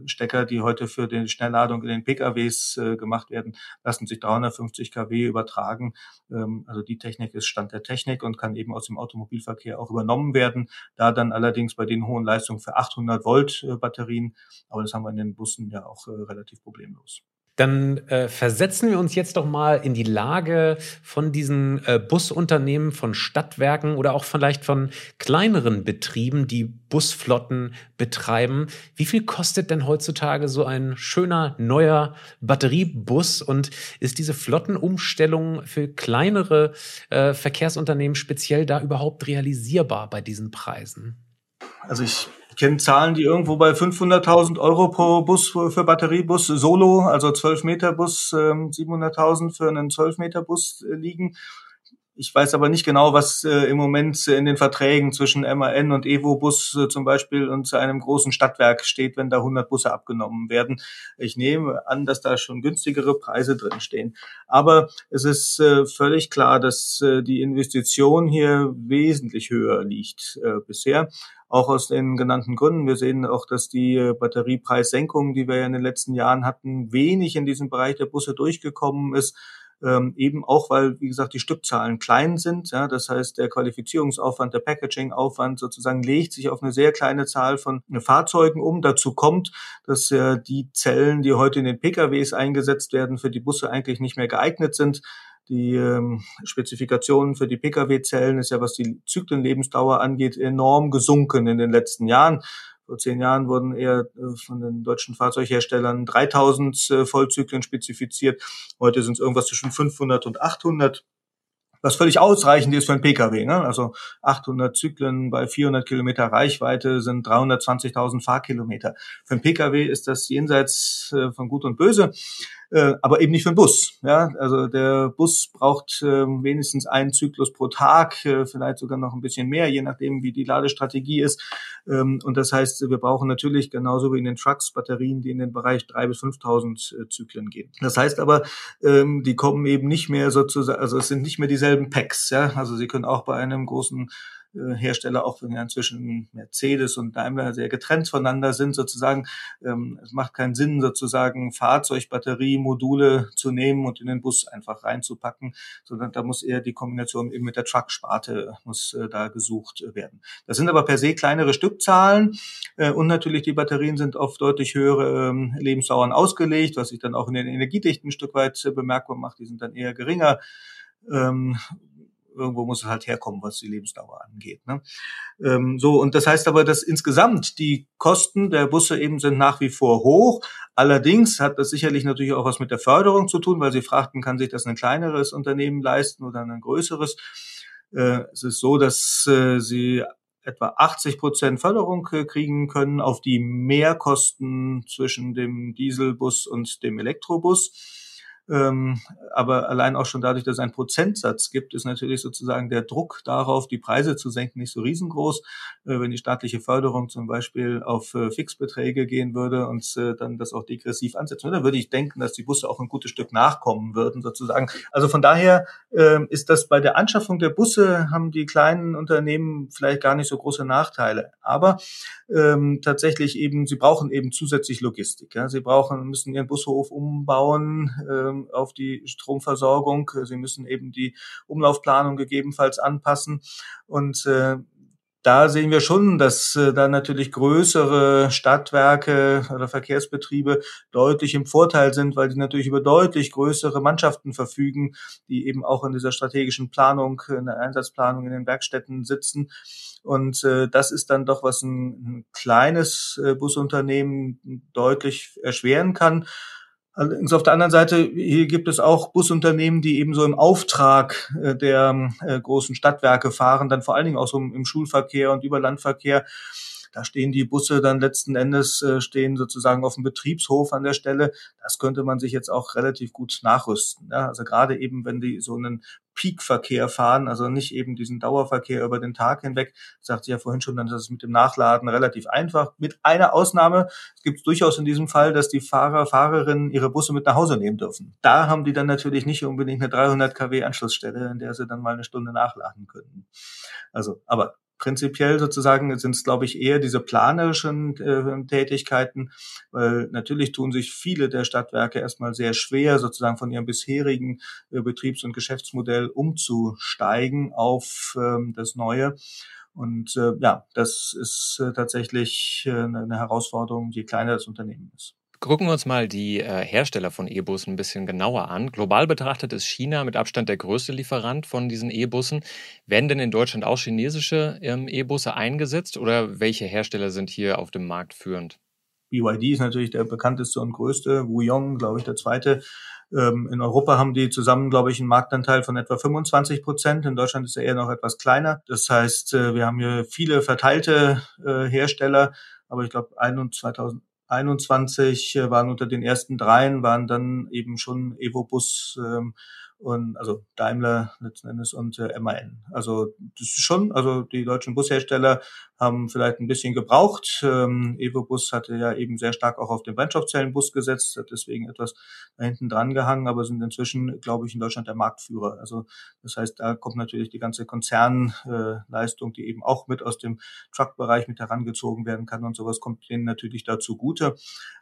Stecker, die heute für die Schnellladung in den PKWs äh, gemacht werden, lassen sich 350 kW übertragen. Ähm, also die Technik ist Stand der Technik und kann eben aus dem Automobilverkehr auch übernommen werden. Da dann allerdings bei den hohen Leistungen für 800 Volt äh, Batterien, aber das haben wir in den Bussen ja auch äh, relativ problemlos. Dann äh, versetzen wir uns jetzt doch mal in die Lage von diesen äh, Busunternehmen, von Stadtwerken oder auch vielleicht von kleineren Betrieben, die Busflotten betreiben. Wie viel kostet denn heutzutage so ein schöner neuer Batteriebus und ist diese Flottenumstellung für kleinere äh, Verkehrsunternehmen speziell da überhaupt realisierbar bei diesen Preisen? Also ich ich kenne Zahlen, die irgendwo bei 500.000 Euro pro Bus für, für Batteriebus Solo, also 12 Meter Bus, äh, 700.000 für einen 12 Meter Bus äh, liegen. Ich weiß aber nicht genau, was äh, im Moment in den Verträgen zwischen MAN und Evo Bus äh, zum Beispiel und zu einem großen Stadtwerk steht, wenn da 100 Busse abgenommen werden. Ich nehme an, dass da schon günstigere Preise drin stehen. Aber es ist äh, völlig klar, dass äh, die Investition hier wesentlich höher liegt äh, bisher auch aus den genannten Gründen. Wir sehen auch, dass die äh, Batteriepreissenkung, die wir ja in den letzten Jahren hatten, wenig in diesem Bereich der Busse durchgekommen ist. Ähm, eben auch, weil, wie gesagt, die Stückzahlen klein sind. Ja, das heißt, der Qualifizierungsaufwand, der Packaging-Aufwand sozusagen legt sich auf eine sehr kleine Zahl von äh, Fahrzeugen um. Dazu kommt, dass ja die Zellen, die heute in den PKWs eingesetzt werden, für die Busse eigentlich nicht mehr geeignet sind. Die ähm, Spezifikationen für die Pkw-Zellen ist ja, was die Zyklenlebensdauer angeht, enorm gesunken in den letzten Jahren. Vor zehn Jahren wurden eher äh, von den deutschen Fahrzeugherstellern 3000 äh, Vollzyklen spezifiziert. Heute sind es irgendwas zwischen 500 und 800 was völlig ausreichend ist für einen Pkw. Ne? Also 800 Zyklen bei 400 Kilometer Reichweite sind 320.000 Fahrkilometer. Für einen Pkw ist das jenseits äh, von Gut und Böse äh, aber eben nicht für den Bus. Ja? Also der Bus braucht äh, wenigstens einen Zyklus pro Tag, äh, vielleicht sogar noch ein bisschen mehr, je nachdem, wie die Ladestrategie ist. Ähm, und das heißt, wir brauchen natürlich genauso wie in den Trucks Batterien, die in den Bereich 3.000 bis 5.000 äh, Zyklen gehen. Das heißt aber, ähm, die kommen eben nicht mehr sozusagen, also es sind nicht mehr dieselben Packs. Ja? Also sie können auch bei einem großen Hersteller, auch wenn ja inzwischen Mercedes und Daimler sehr getrennt voneinander sind, sozusagen. Ähm, es macht keinen Sinn, sozusagen Fahrzeugbatteriemodule zu nehmen und in den Bus einfach reinzupacken, sondern da muss eher die Kombination eben mit der Truck-Sparte muss äh, da gesucht werden. Das sind aber per se kleinere Stückzahlen äh, und natürlich die Batterien sind auf deutlich höhere ähm, Lebensdauern ausgelegt, was sich dann auch in den Energiedichten ein Stück weit bemerkbar macht. Die sind dann eher geringer. Ähm, irgendwo muss es halt herkommen, was die Lebensdauer angeht. Ne? Ähm, so, und das heißt aber, dass insgesamt die Kosten der Busse eben sind nach wie vor hoch. Allerdings hat das sicherlich natürlich auch was mit der Förderung zu tun, weil Sie fragten, kann sich das ein kleineres Unternehmen leisten oder ein größeres? Äh, es ist so, dass äh, Sie etwa 80 Prozent Förderung äh, kriegen können auf die Mehrkosten zwischen dem Dieselbus und dem Elektrobus. Ähm, aber allein auch schon dadurch, dass es einen Prozentsatz gibt, ist natürlich sozusagen der Druck darauf, die Preise zu senken, nicht so riesengroß. Äh, wenn die staatliche Förderung zum Beispiel auf äh, Fixbeträge gehen würde und äh, dann das auch degressiv ansetzen würde, würde ich denken, dass die Busse auch ein gutes Stück nachkommen würden sozusagen. Also von daher äh, ist das bei der Anschaffung der Busse haben die kleinen Unternehmen vielleicht gar nicht so große Nachteile. Aber ähm, tatsächlich eben, sie brauchen eben zusätzlich Logistik. Ja? Sie brauchen, müssen ihren Bushof umbauen. Äh, ähm, auf die Stromversorgung. Sie müssen eben die Umlaufplanung gegebenenfalls anpassen. Und äh, da sehen wir schon, dass äh, da natürlich größere Stadtwerke oder Verkehrsbetriebe deutlich im Vorteil sind, weil die natürlich über deutlich größere Mannschaften verfügen, die eben auch in dieser strategischen Planung, in der Einsatzplanung in den Werkstätten sitzen. Und äh, das ist dann doch, was ein, ein kleines äh, Busunternehmen deutlich erschweren kann. Allerdings auf der anderen Seite, hier gibt es auch Busunternehmen, die eben so im Auftrag äh, der äh, großen Stadtwerke fahren, dann vor allen Dingen auch so im Schulverkehr und Überlandverkehr. Da stehen die Busse dann letzten Endes, äh, stehen sozusagen auf dem Betriebshof an der Stelle. Das könnte man sich jetzt auch relativ gut nachrüsten. Also gerade eben, wenn die so einen Peak-Verkehr fahren, also nicht eben diesen Dauerverkehr über den Tag hinweg. Das sagte ich ja vorhin schon, dann ist es mit dem Nachladen relativ einfach. Mit einer Ausnahme, es gibt durchaus in diesem Fall, dass die Fahrer, Fahrerinnen ihre Busse mit nach Hause nehmen dürfen. Da haben die dann natürlich nicht unbedingt eine 300 kW Anschlussstelle, in der sie dann mal eine Stunde nachladen können. Also, aber prinzipiell sozusagen sind es, glaube ich, eher diese planerischen äh, Tätigkeiten, weil natürlich tun sich viele der Stadtwerke erstmal sehr schwer, sozusagen von ihrem bisherigen äh, Betriebs- und Geschäftsmodell umzusteigen auf ähm, das Neue. Und äh, ja, das ist äh, tatsächlich äh, eine Herausforderung, je kleiner das Unternehmen ist. Gucken wir uns mal die äh, Hersteller von E-Bussen ein bisschen genauer an. Global betrachtet ist China mit Abstand der größte Lieferant von diesen E-Bussen. Werden denn in Deutschland auch chinesische ähm, E-Busse eingesetzt oder welche Hersteller sind hier auf dem Markt führend? BYD ist natürlich der bekannteste und größte, Wuyong, glaube ich, der zweite. Ähm, in Europa haben die zusammen, glaube ich, einen Marktanteil von etwa 25 Prozent. In Deutschland ist er eher noch etwas kleiner. Das heißt, äh, wir haben hier viele verteilte äh, Hersteller, aber ich glaube, 2000 21 äh, waren unter den ersten dreien, waren dann eben schon Evobus ähm, und also Daimler letzten Endes und äh, MAN. Also das ist schon, also die deutschen Bushersteller haben vielleicht ein bisschen gebraucht. Ähm, Evobus hatte ja eben sehr stark auch auf den Brennstoffzellenbus gesetzt, hat deswegen etwas da hinten dran gehangen, aber sind inzwischen, glaube ich, in Deutschland der Marktführer. Also das heißt, da kommt natürlich die ganze Konzernleistung, äh, die eben auch mit aus dem Truck-Bereich mit herangezogen werden kann und sowas kommt denen natürlich dazu gute.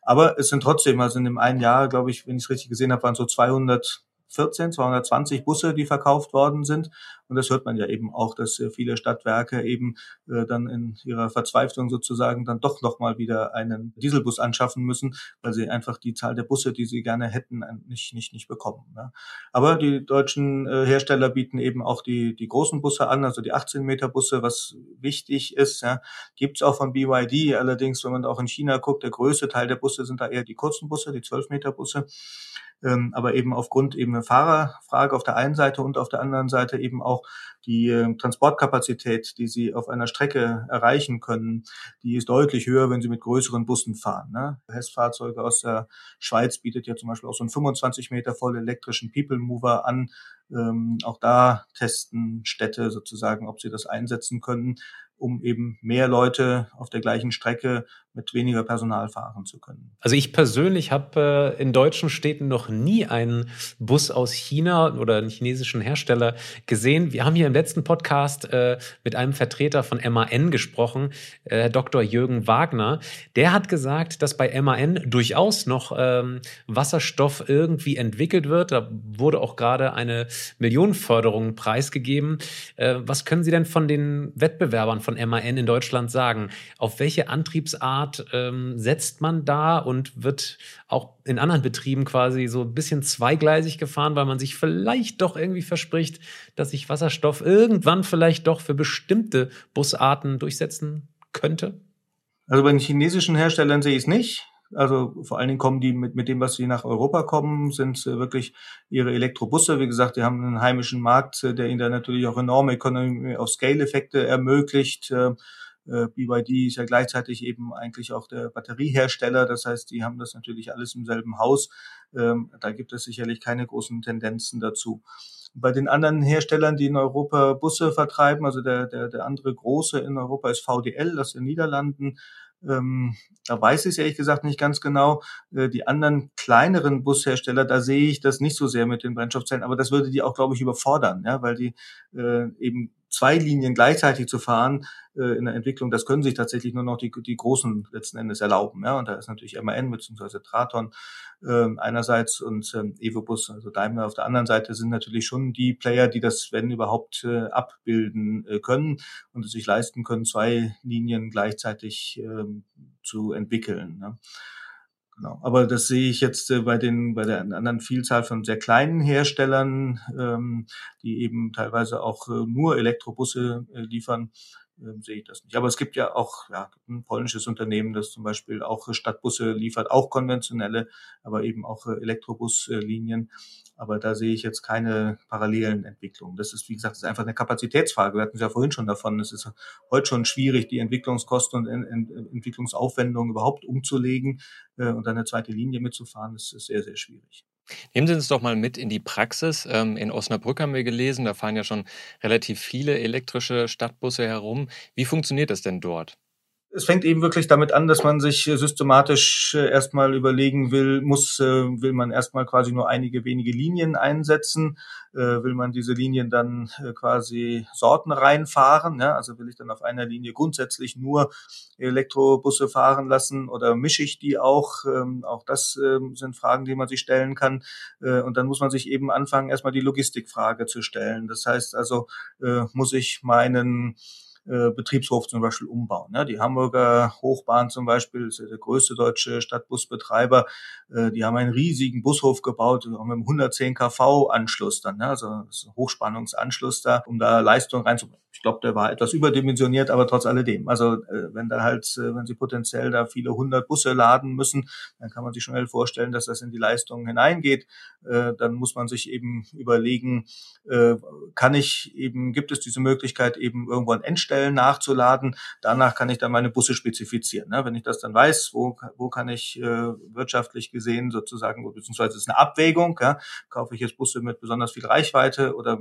Aber es sind trotzdem, also in dem einen Jahr, glaube ich, wenn ich es richtig gesehen habe, waren so 200 214, 220 Busse, die verkauft worden sind. Und das hört man ja eben auch, dass äh, viele Stadtwerke eben äh, dann in ihrer Verzweiflung sozusagen dann doch nochmal wieder einen Dieselbus anschaffen müssen, weil sie einfach die Zahl der Busse, die sie gerne hätten, nicht, nicht, nicht bekommen. Ne? Aber die deutschen äh, Hersteller bieten eben auch die, die großen Busse an, also die 18 Meter Busse, was wichtig ist. Ja. Gibt auch von BYD, allerdings, wenn man auch in China guckt, der größte Teil der Busse sind da eher die kurzen Busse, die 12 Meter Busse ähm, aber eben aufgrund eben eine Fahrerfrage auf der einen Seite und auf der anderen Seite eben auch die äh, Transportkapazität, die sie auf einer Strecke erreichen können, die ist deutlich höher, wenn sie mit größeren Bussen fahren. Ne? Hess-Fahrzeuge aus der Schweiz bietet ja zum Beispiel auch so einen 25 Meter voll elektrischen People Mover an. Ähm, auch da testen Städte sozusagen, ob sie das einsetzen können um eben mehr Leute auf der gleichen Strecke mit weniger Personal fahren zu können. Also ich persönlich habe äh, in deutschen Städten noch nie einen Bus aus China oder einen chinesischen Hersteller gesehen. Wir haben hier im letzten Podcast äh, mit einem Vertreter von MAN gesprochen, äh, Dr. Jürgen Wagner. Der hat gesagt, dass bei MAN durchaus noch ähm, Wasserstoff irgendwie entwickelt wird. Da wurde auch gerade eine Millionenförderung preisgegeben. Äh, was können Sie denn von den Wettbewerbern von MAN in Deutschland sagen? Auf welche Antriebsart Art ähm, setzt man da und wird auch in anderen Betrieben quasi so ein bisschen zweigleisig gefahren, weil man sich vielleicht doch irgendwie verspricht, dass sich Wasserstoff irgendwann vielleicht doch für bestimmte Busarten durchsetzen könnte? Also bei den chinesischen Herstellern sehe ich es nicht. Also vor allen Dingen kommen die mit, mit dem, was sie nach Europa kommen, sind äh, wirklich ihre Elektrobusse. Wie gesagt, die haben einen heimischen Markt, äh, der ihnen da natürlich auch enorme Economy of Scale-Effekte ermöglicht. Äh, äh, BYD ist ja gleichzeitig eben eigentlich auch der Batteriehersteller. Das heißt, die haben das natürlich alles im selben Haus. Ähm, da gibt es sicherlich keine großen Tendenzen dazu. Bei den anderen Herstellern, die in Europa Busse vertreiben, also der, der, der andere große in Europa ist VDL, das in den Niederlanden. Ähm, da weiß ich es ehrlich gesagt nicht ganz genau. Äh, die anderen kleineren Bushersteller, da sehe ich das nicht so sehr mit den Brennstoffzellen, aber das würde die auch, glaube ich, überfordern, ja, weil die äh, eben zwei Linien gleichzeitig zu fahren äh, in der Entwicklung, das können sich tatsächlich nur noch die, die Großen letzten Endes erlauben. Ja? Und da ist natürlich MAN bzw. Traton äh, einerseits und ähm, Evobus, also Daimler auf der anderen Seite sind natürlich schon die Player, die das, wenn überhaupt, äh, abbilden äh, können und es sich leisten können, zwei Linien gleichzeitig äh, zu entwickeln. Ne? Genau. Aber das sehe ich jetzt äh, bei den bei der anderen Vielzahl von sehr kleinen Herstellern, ähm, die eben teilweise auch äh, nur Elektrobusse äh, liefern, ähm, sehe ich das nicht. Aber es gibt ja auch ja, ein polnisches Unternehmen, das zum Beispiel auch Stadtbusse liefert, auch konventionelle, aber eben auch äh, Elektrobuslinien. Aber da sehe ich jetzt keine parallelen Entwicklungen. Das ist, wie gesagt, ist einfach eine Kapazitätsfrage. Wir hatten es ja vorhin schon davon. Es ist heute schon schwierig, die Entwicklungskosten und Entwicklungsaufwendungen überhaupt umzulegen äh, und eine zweite Linie mitzufahren. Das ist sehr, sehr schwierig. Nehmen Sie uns doch mal mit in die Praxis. Ähm, in Osnabrück haben wir gelesen, da fahren ja schon relativ viele elektrische Stadtbusse herum. Wie funktioniert das denn dort? es fängt eben wirklich damit an, dass man sich äh, systematisch äh, erstmal überlegen will, muss, äh, will man erstmal quasi nur einige wenige Linien einsetzen, will man diese Linien dann quasi Sorten reinfahren, ja? also will ich dann auf einer Linie grundsätzlich nur Elektrobusse fahren lassen oder mische ich die auch? Ähm, auch das ähm, sind Fragen, die man sich stellen kann. Und dann muss man sich eben anfangen, erstmal die Logistikfrage zu stellen. Das heißt also, muss ich meinen äh, Betriebshof zum Beispiel umbauen. Ja, die Hamburger Hochbahn zum Beispiel ist ja der größte deutsche Stadtbusbetreiber. Äh, die haben einen riesigen Bushof gebaut, mit einem 110 kV Anschluss dann, ja, also Hochspannungsanschluss da, um da Leistung reinzubringen. Ich glaube, der war etwas überdimensioniert, aber trotz alledem. Also äh, wenn da halt, äh, wenn Sie potenziell da viele hundert Busse laden müssen, dann kann man sich schnell vorstellen, dass das in die Leistung hineingeht. Dann muss man sich eben überlegen, kann ich eben, gibt es diese Möglichkeit, eben irgendwo an Endstellen nachzuladen. Danach kann ich dann meine Busse spezifizieren. Ne? Wenn ich das dann weiß, wo, wo kann ich äh, wirtschaftlich gesehen sozusagen, beziehungsweise ist eine Abwägung, ja? kaufe ich jetzt Busse mit besonders viel Reichweite oder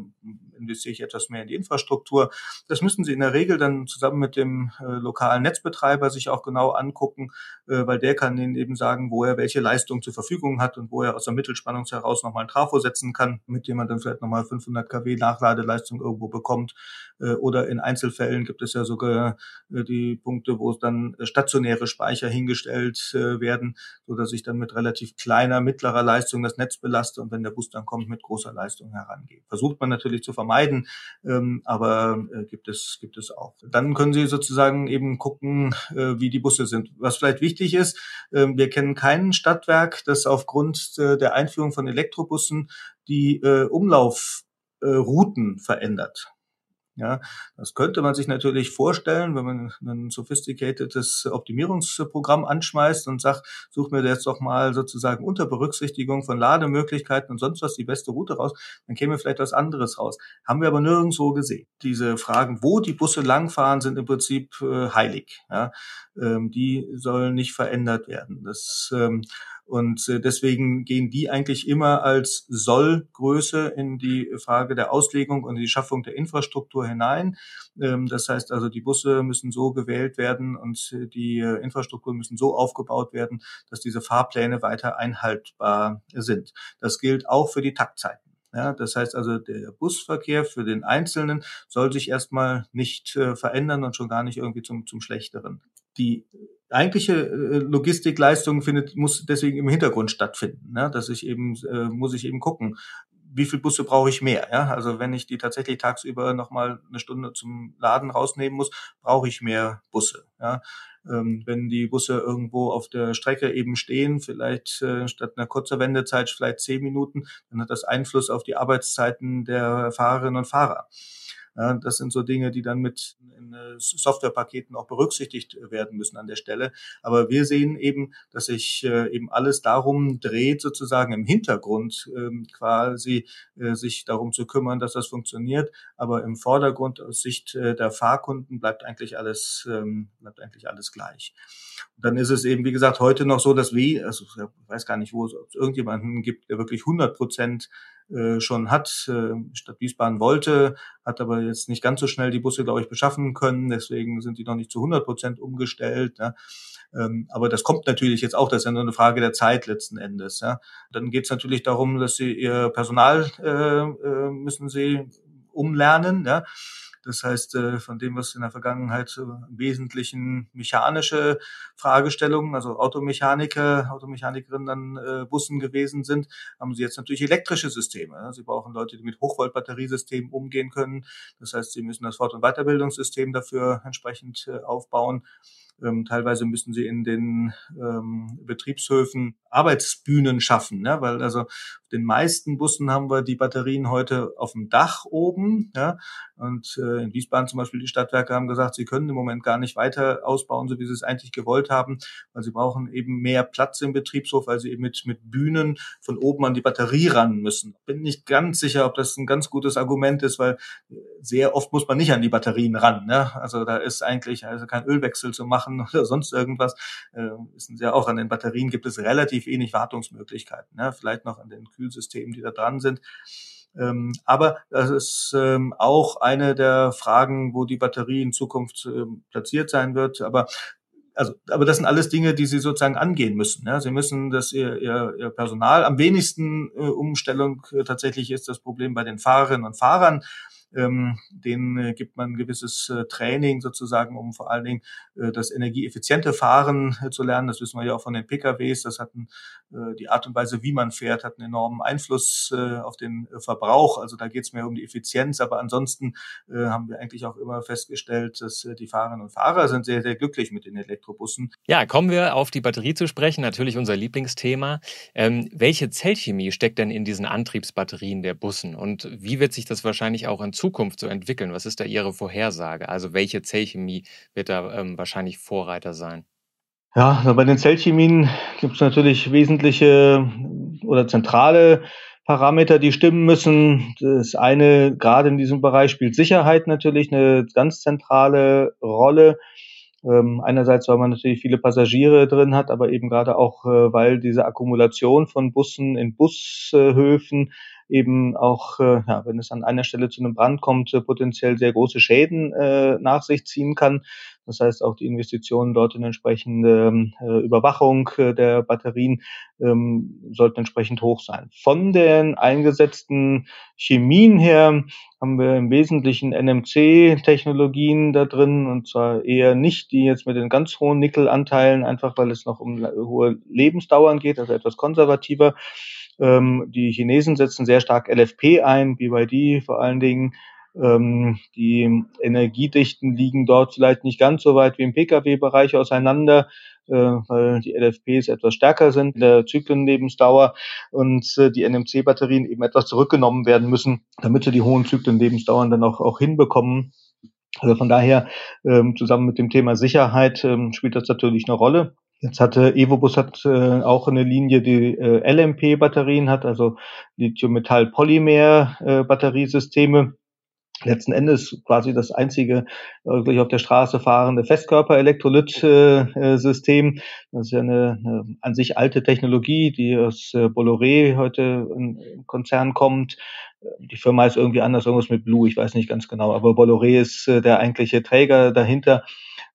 investiere ich etwas mehr in die Infrastruktur. Das müssen Sie in der Regel dann zusammen mit dem äh, lokalen Netzbetreiber sich auch genau angucken, äh, weil der kann Ihnen eben sagen, wo er welche Leistung zur Verfügung hat und wo er aus der Mittelspannung heraus nochmal ein Trafo setzen kann, mit dem man dann vielleicht nochmal 500 kW Nachladeleistung irgendwo bekommt. Äh, oder in Einzelfällen gibt es ja sogar äh, die Punkte, wo dann stationäre Speicher hingestellt äh, werden, so dass ich dann mit relativ kleiner, mittlerer Leistung das Netz belaste und wenn der Bus dann kommt, mit großer Leistung herangehe. Versucht man natürlich zu vermeiden, ähm, aber gibt es, gibt es auch. Dann können Sie sozusagen eben gucken, wie die Busse sind. Was vielleicht wichtig ist, ähm, wir kennen kein Stadtwerk, das aufgrund der Einführung von Elektrobussen die Umlaufrouten verändert. Ja, das könnte man sich natürlich vorstellen, wenn man ein sophisticateds Optimierungsprogramm anschmeißt und sagt, such mir jetzt doch mal sozusagen unter Berücksichtigung von Lademöglichkeiten und sonst was die beste Route raus, dann käme vielleicht was anderes raus. Haben wir aber nirgendwo gesehen. Diese Fragen, wo die Busse langfahren, sind im Prinzip äh, heilig. Ja, ähm, die sollen nicht verändert werden. Das ähm, und äh, deswegen gehen die eigentlich immer als Sollgröße in die Frage der Auslegung und die Schaffung der Infrastruktur hinein. Ähm, das heißt also, die Busse müssen so gewählt werden und äh, die äh, Infrastruktur müssen so aufgebaut werden, dass diese Fahrpläne weiter einhaltbar sind. Das gilt auch für die Taktzeiten. Ja, das heißt also, der Busverkehr für den Einzelnen soll sich erstmal nicht äh, verändern und schon gar nicht irgendwie zum, zum Schlechteren. Die eigentliche äh, Logistikleistung findet, muss deswegen im Hintergrund stattfinden. Ne? Dass ich eben, äh, muss ich eben gucken, wie viel Busse brauche ich mehr? Ja? Also wenn ich die tatsächlich tagsüber nochmal eine Stunde zum Laden rausnehmen muss, brauche ich mehr Busse. Ja? Ähm, wenn die Busse irgendwo auf der Strecke eben stehen, vielleicht äh, statt einer kurzer Wendezeit vielleicht zehn Minuten, dann hat das Einfluss auf die Arbeitszeiten der Fahrerinnen und Fahrer. Das sind so Dinge, die dann mit äh, Softwarepaketen auch berücksichtigt werden müssen an der Stelle. Aber wir sehen eben, dass sich äh, eben alles darum dreht, sozusagen im Hintergrund ähm, quasi äh, sich darum zu kümmern, dass das funktioniert. Aber im Vordergrund aus Sicht der Fahrkunden bleibt eigentlich alles, ähm, bleibt eigentlich alles gleich. Und dann ist es eben, wie gesagt, heute noch so, dass wir, also ich weiß gar nicht, wo es irgendjemanden gibt, der wirklich 100 Prozent äh, schon hat. Äh, Stadt Wiesbaden wollte, hat aber jetzt nicht ganz so schnell die Busse, glaube ich, beschaffen können. Deswegen sind die noch nicht zu 100 Prozent umgestellt. Ja. Ähm, aber das kommt natürlich jetzt auch, das ist ja nur eine Frage der Zeit letzten Endes. Ja. Dann geht es natürlich darum, dass sie ihr Personal äh, äh, müssen sie umlernen. Ja. Das heißt, äh, von dem, was in der Vergangenheit im Wesentlichen mechanische Fragestellungen, also Automechaniker, Automechanikerinnen dann äh, Bussen gewesen sind, haben sie jetzt natürlich elektrische Systeme. Sie brauchen Leute, die mit Hochvolt-Batteriesystemen umgehen können. Das heißt, sie müssen das Fort- und Weiterbildungssystem dafür entsprechend äh, aufbauen. Ähm, teilweise müssen sie in den ähm, Betriebshöfen Arbeitsbühnen schaffen, ne? weil also den meisten Bussen haben wir die Batterien heute auf dem Dach oben. Ja? Und äh, in Wiesbaden zum Beispiel die Stadtwerke haben gesagt, sie können im Moment gar nicht weiter ausbauen, so wie sie es eigentlich gewollt haben, weil sie brauchen eben mehr Platz im Betriebshof, weil sie eben mit, mit Bühnen von oben an die Batterie ran müssen. Bin nicht ganz sicher, ob das ein ganz gutes Argument ist, weil sehr oft muss man nicht an die Batterien ran. Ne? Also da ist eigentlich also kein Ölwechsel zu machen (laughs) oder sonst irgendwas. Äh, wissen Sie ja auch, an den Batterien gibt es relativ wenig Wartungsmöglichkeiten. Ne? Vielleicht noch an den Kühlsystemen, die da dran sind. Ähm, aber das ist ähm, auch eine der Fragen, wo die Batterie in Zukunft ähm, platziert sein wird. Aber also, aber das sind alles Dinge, die sie sozusagen angehen müssen. Ja? Sie müssen das ihr, ihr, ihr Personal am wenigsten äh, Umstellung äh, tatsächlich ist das Problem bei den Fahrerinnen und Fahrern. Ähm, denen äh, gibt man ein gewisses äh, Training sozusagen, um vor allen Dingen äh, das energieeffiziente Fahren zu lernen. Das wissen wir ja auch von den PKWs. Das hat ein, äh, die Art und Weise, wie man fährt, hat einen enormen Einfluss auf den Verbrauch. Also da geht es mehr um die Effizienz. Aber ansonsten haben wir eigentlich auch immer festgestellt, dass die Fahrerinnen und Fahrer sind sehr, sehr glücklich mit den Elektrobussen. Ja, kommen wir auf die Batterie zu sprechen. Natürlich unser Lieblingsthema. Ähm, welche Zellchemie steckt denn in diesen Antriebsbatterien der Bussen? Und wie wird sich das wahrscheinlich auch in Zukunft so entwickeln? Was ist da Ihre Vorhersage? Also welche Zellchemie wird da ähm, wahrscheinlich Vorreiter sein? Ja, bei den Zellchemien gibt es natürlich wesentliche oder zentrale Parameter, die stimmen müssen. Das eine, gerade in diesem Bereich, spielt Sicherheit natürlich eine ganz zentrale Rolle. Ähm, einerseits, weil man natürlich viele Passagiere drin hat, aber eben gerade auch, äh, weil diese Akkumulation von Bussen in Bushöfen eben auch, äh, ja, wenn es an einer Stelle zu einem Brand kommt, äh, potenziell sehr große Schäden äh, nach sich ziehen kann. Das heißt, auch die Investitionen dort in entsprechende ähm, äh, Überwachung äh, der Batterien ähm, sollten entsprechend hoch sein. Von den eingesetzten Chemien her haben wir im Wesentlichen NMC-Technologien da drin und zwar eher nicht die jetzt mit den ganz hohen Nickelanteilen, einfach weil es noch um hohe Lebensdauern geht, also etwas konservativer. Ähm, die Chinesen setzen sehr stark LFP ein, BYD vor allen Dingen. Ähm, die Energiedichten liegen dort vielleicht nicht ganz so weit wie im Pkw-Bereich auseinander, äh, weil die LFPs etwas stärker sind in der Zyklenlebensdauer und äh, die NMC-Batterien eben etwas zurückgenommen werden müssen, damit sie die hohen Zyklenlebensdauern dann auch, auch hinbekommen. Also von daher ähm, zusammen mit dem Thema Sicherheit ähm, spielt das natürlich eine Rolle. Jetzt hatte Evobus hat äh, auch eine Linie, die äh, LMP-Batterien hat, also Lithium-Metall-Polymer-Batteriesysteme. Äh, Letzten Endes quasi das einzige wirklich auf der Straße fahrende Festkörper-Elektrolyt-System. Das ist ja eine, eine an sich alte Technologie, die aus äh, Bolloré heute im Konzern kommt. Die Firma ist irgendwie anders, irgendwas mit Blue, ich weiß nicht ganz genau, aber Bolloré ist äh, der eigentliche Träger dahinter.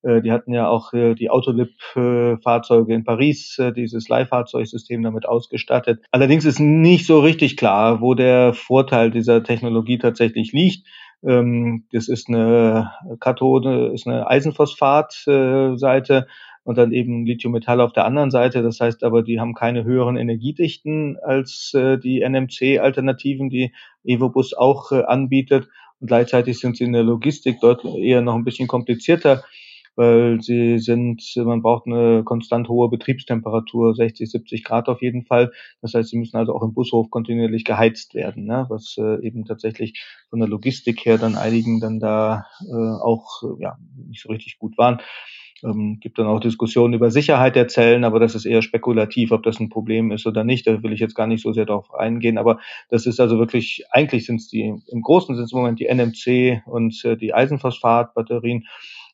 Äh, die hatten ja auch äh, die Autolib-Fahrzeuge in Paris, äh, dieses Leihfahrzeugsystem damit ausgestattet. Allerdings ist nicht so richtig klar, wo der Vorteil dieser Technologie tatsächlich liegt. Ähm, das ist eine Kathode, ist eine Eisenphosphat-Seite und dann eben Lithium-Metall auf der anderen Seite. Das heißt aber, die haben keine höheren Energiedichten als die NMC-Alternativen, die Evobus auch anbietet. Und gleichzeitig sind sie in der Logistik dort eher noch ein bisschen komplizierter weil sie sind, man braucht eine konstant hohe Betriebstemperatur, 60, 70 Grad auf jeden Fall. Das heißt, sie müssen also auch im Bushof kontinuierlich geheizt werden, ne? was äh, eben tatsächlich von der Logistik her dann einigen dann da äh, auch ja nicht so richtig gut waren. Ähm, gibt dann auch Diskussionen über Sicherheit der Zellen, aber das ist eher spekulativ, ob das ein Problem ist oder nicht. Da will ich jetzt gar nicht so sehr darauf eingehen. Aber das ist also wirklich, eigentlich sind es die, im Großen sind es im Moment die NMC und äh, die Eisenphosphat-Batterien.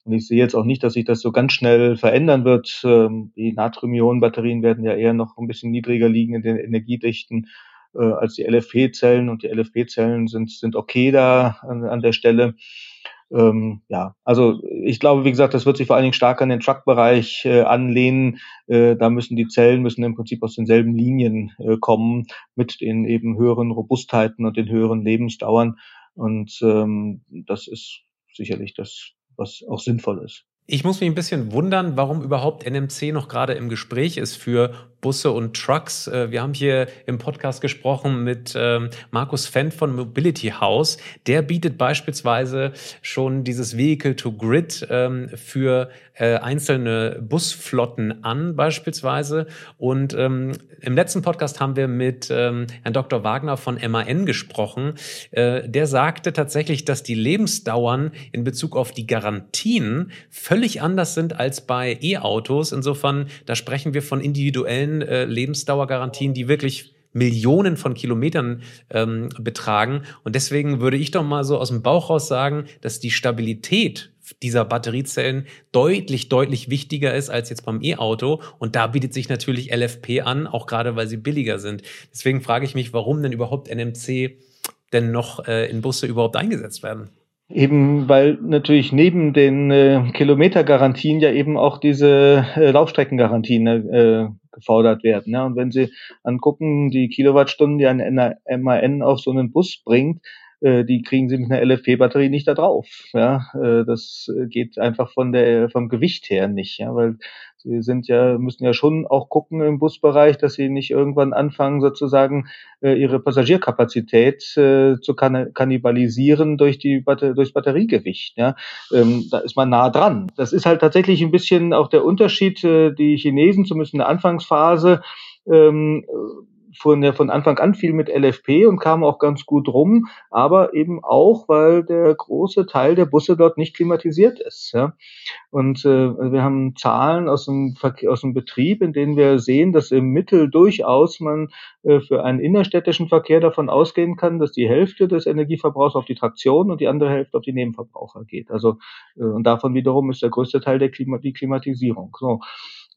Und ich sehe jetzt auch nicht, dass sich das so ganz schnell verändern wird. Ähm, die Natrium-Ionen-Batterien werden ja eher noch ein bisschen niedriger liegen in den Energiedichten äh, als die LFP-Zellen. Und die LFP-Zellen sind, sind okay da an, an der Stelle. Ähm, ja, also ich glaube, wie gesagt, das wird sich vor allen Dingen stark an den Truck-Bereich äh, anlehnen. Äh, da müssen die Zellen müssen im Prinzip aus denselben Linien äh, kommen mit den eben höheren Robustheiten und den höheren Lebensdauern. Und ähm, das ist sicherlich das was auch sinnvoll ist. Ich muss mich ein bisschen wundern, warum überhaupt NMC noch gerade im Gespräch ist für Busse und Trucks. Äh, wir haben hier im Podcast gesprochen mit ähm, Markus Fendt von Mobility House. Der bietet beispielsweise schon dieses Vehicle to Grid ähm, für äh, einzelne Busflotten an, beispielsweise. Und ähm, im letzten Podcast haben wir mit Herrn Dr. Wagner von MAN gesprochen. Äh, der sagte tatsächlich, dass die Lebensdauern in Bezug auf die Garantien völlig anders sind als bei E-Autos. Insofern, da sprechen wir von individuellen äh, Lebensdauergarantien, die wirklich Millionen von Kilometern ähm, betragen. Und deswegen würde ich doch mal so aus dem Bauch raus sagen, dass die Stabilität dieser Batteriezellen deutlich, deutlich wichtiger ist als jetzt beim E-Auto. Und da bietet sich natürlich LFP an, auch gerade weil sie billiger sind. Deswegen frage ich mich, warum denn überhaupt NMC denn noch äh, in Busse überhaupt eingesetzt werden? Eben weil natürlich neben den äh, Kilometergarantien ja eben auch diese äh, Laufstreckengarantien äh, gefordert werden. Ja. Und wenn Sie angucken, die Kilowattstunden, die ein MAN auf so einen Bus bringt, die kriegen sie mit einer LFP-Batterie nicht da drauf. Ja, äh, das geht einfach von der vom Gewicht her nicht, ja, weil sie sind ja müssen ja schon auch gucken im Busbereich, dass sie nicht irgendwann anfangen sozusagen äh, ihre Passagierkapazität äh, zu kann kannibalisieren durch die durchs Batteriegewicht. Ja, ähm, da ist man nah dran. Das ist halt tatsächlich ein bisschen auch der Unterschied. Äh, die Chinesen zumindest in der Anfangsphase ähm, von, der von Anfang an viel mit LFP und kam auch ganz gut rum, aber eben auch, weil der große Teil der Busse dort nicht klimatisiert ist. Ja. Und äh, wir haben Zahlen aus dem, Verkehr, aus dem Betrieb, in denen wir sehen, dass im Mittel durchaus man äh, für einen innerstädtischen Verkehr davon ausgehen kann, dass die Hälfte des Energieverbrauchs auf die Traktion und die andere Hälfte auf die Nebenverbraucher geht. Also äh, und davon wiederum ist der größte Teil der Klima die Klimatisierung. So.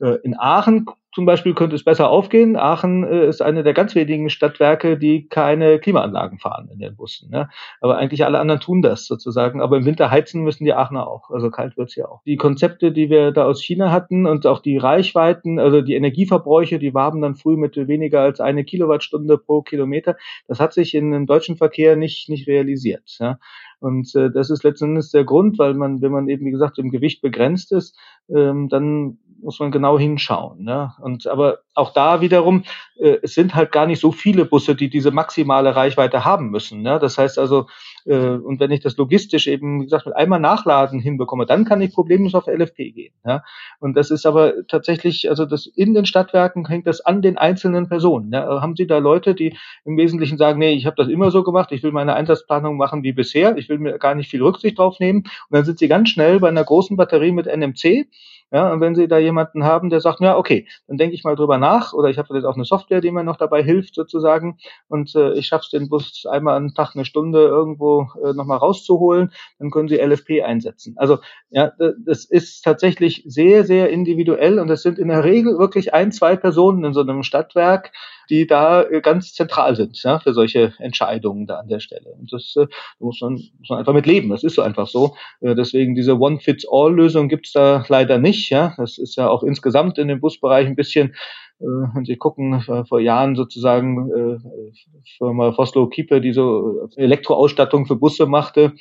Äh, in Aachen zum Beispiel könnte es besser aufgehen. Aachen äh, ist eine der ganz wenigen Stadtwerke, die keine Klimaanlagen fahren in den Bussen. Ne? Aber eigentlich alle anderen tun das sozusagen. Aber im Winter heizen müssen die Aachener auch. Also kalt wird's ja auch. Die Konzepte, die wir da aus China hatten und auch die Reichweiten, also die Energieverbräuche, die waren dann früh mit weniger als eine Kilowattstunde pro Kilometer. Das hat sich in dem deutschen Verkehr nicht, nicht realisiert. Ja? Und äh, das ist letztendlich der Grund, weil man, wenn man eben, wie gesagt, im Gewicht begrenzt ist, ähm, dann muss man genau hinschauen. Ne? Und aber auch da wiederum, äh, es sind halt gar nicht so viele Busse, die diese maximale Reichweite haben müssen. Ne? Das heißt also, äh, und wenn ich das logistisch eben, wie gesagt, mit einmal Nachladen hinbekomme, dann kann ich problemlos auf LFP gehen. Ja? Und das ist aber tatsächlich, also das in den Stadtwerken hängt das an den einzelnen Personen. Ne? Haben Sie da Leute, die im Wesentlichen sagen, nee, ich habe das immer so gemacht, ich will meine Einsatzplanung machen wie bisher, ich will mir gar nicht viel Rücksicht drauf nehmen. Und dann sind Sie ganz schnell bei einer großen Batterie mit NMC ja, und wenn Sie da jemanden haben, der sagt, ja, okay, dann denke ich mal drüber nach oder ich habe jetzt auch eine Software, die mir noch dabei hilft sozusagen und äh, ich schaffe es den Bus einmal am Tag eine Stunde irgendwo äh, nochmal rauszuholen, dann können Sie LFP einsetzen. Also ja, das ist tatsächlich sehr, sehr individuell und das sind in der Regel wirklich ein, zwei Personen in so einem Stadtwerk, die da äh, ganz zentral sind ja, für solche Entscheidungen da an der Stelle. Und das äh, muss, man, muss man einfach mit leben. Das ist so einfach so. Äh, deswegen diese One-Fits-All-Lösung gibt's da leider nicht. Ja, das ist ja auch insgesamt in dem Busbereich ein bisschen äh, wenn Sie gucken, vor Jahren sozusagen äh, Firma Foslo Kiepe, die so Elektroausstattung für Busse machte,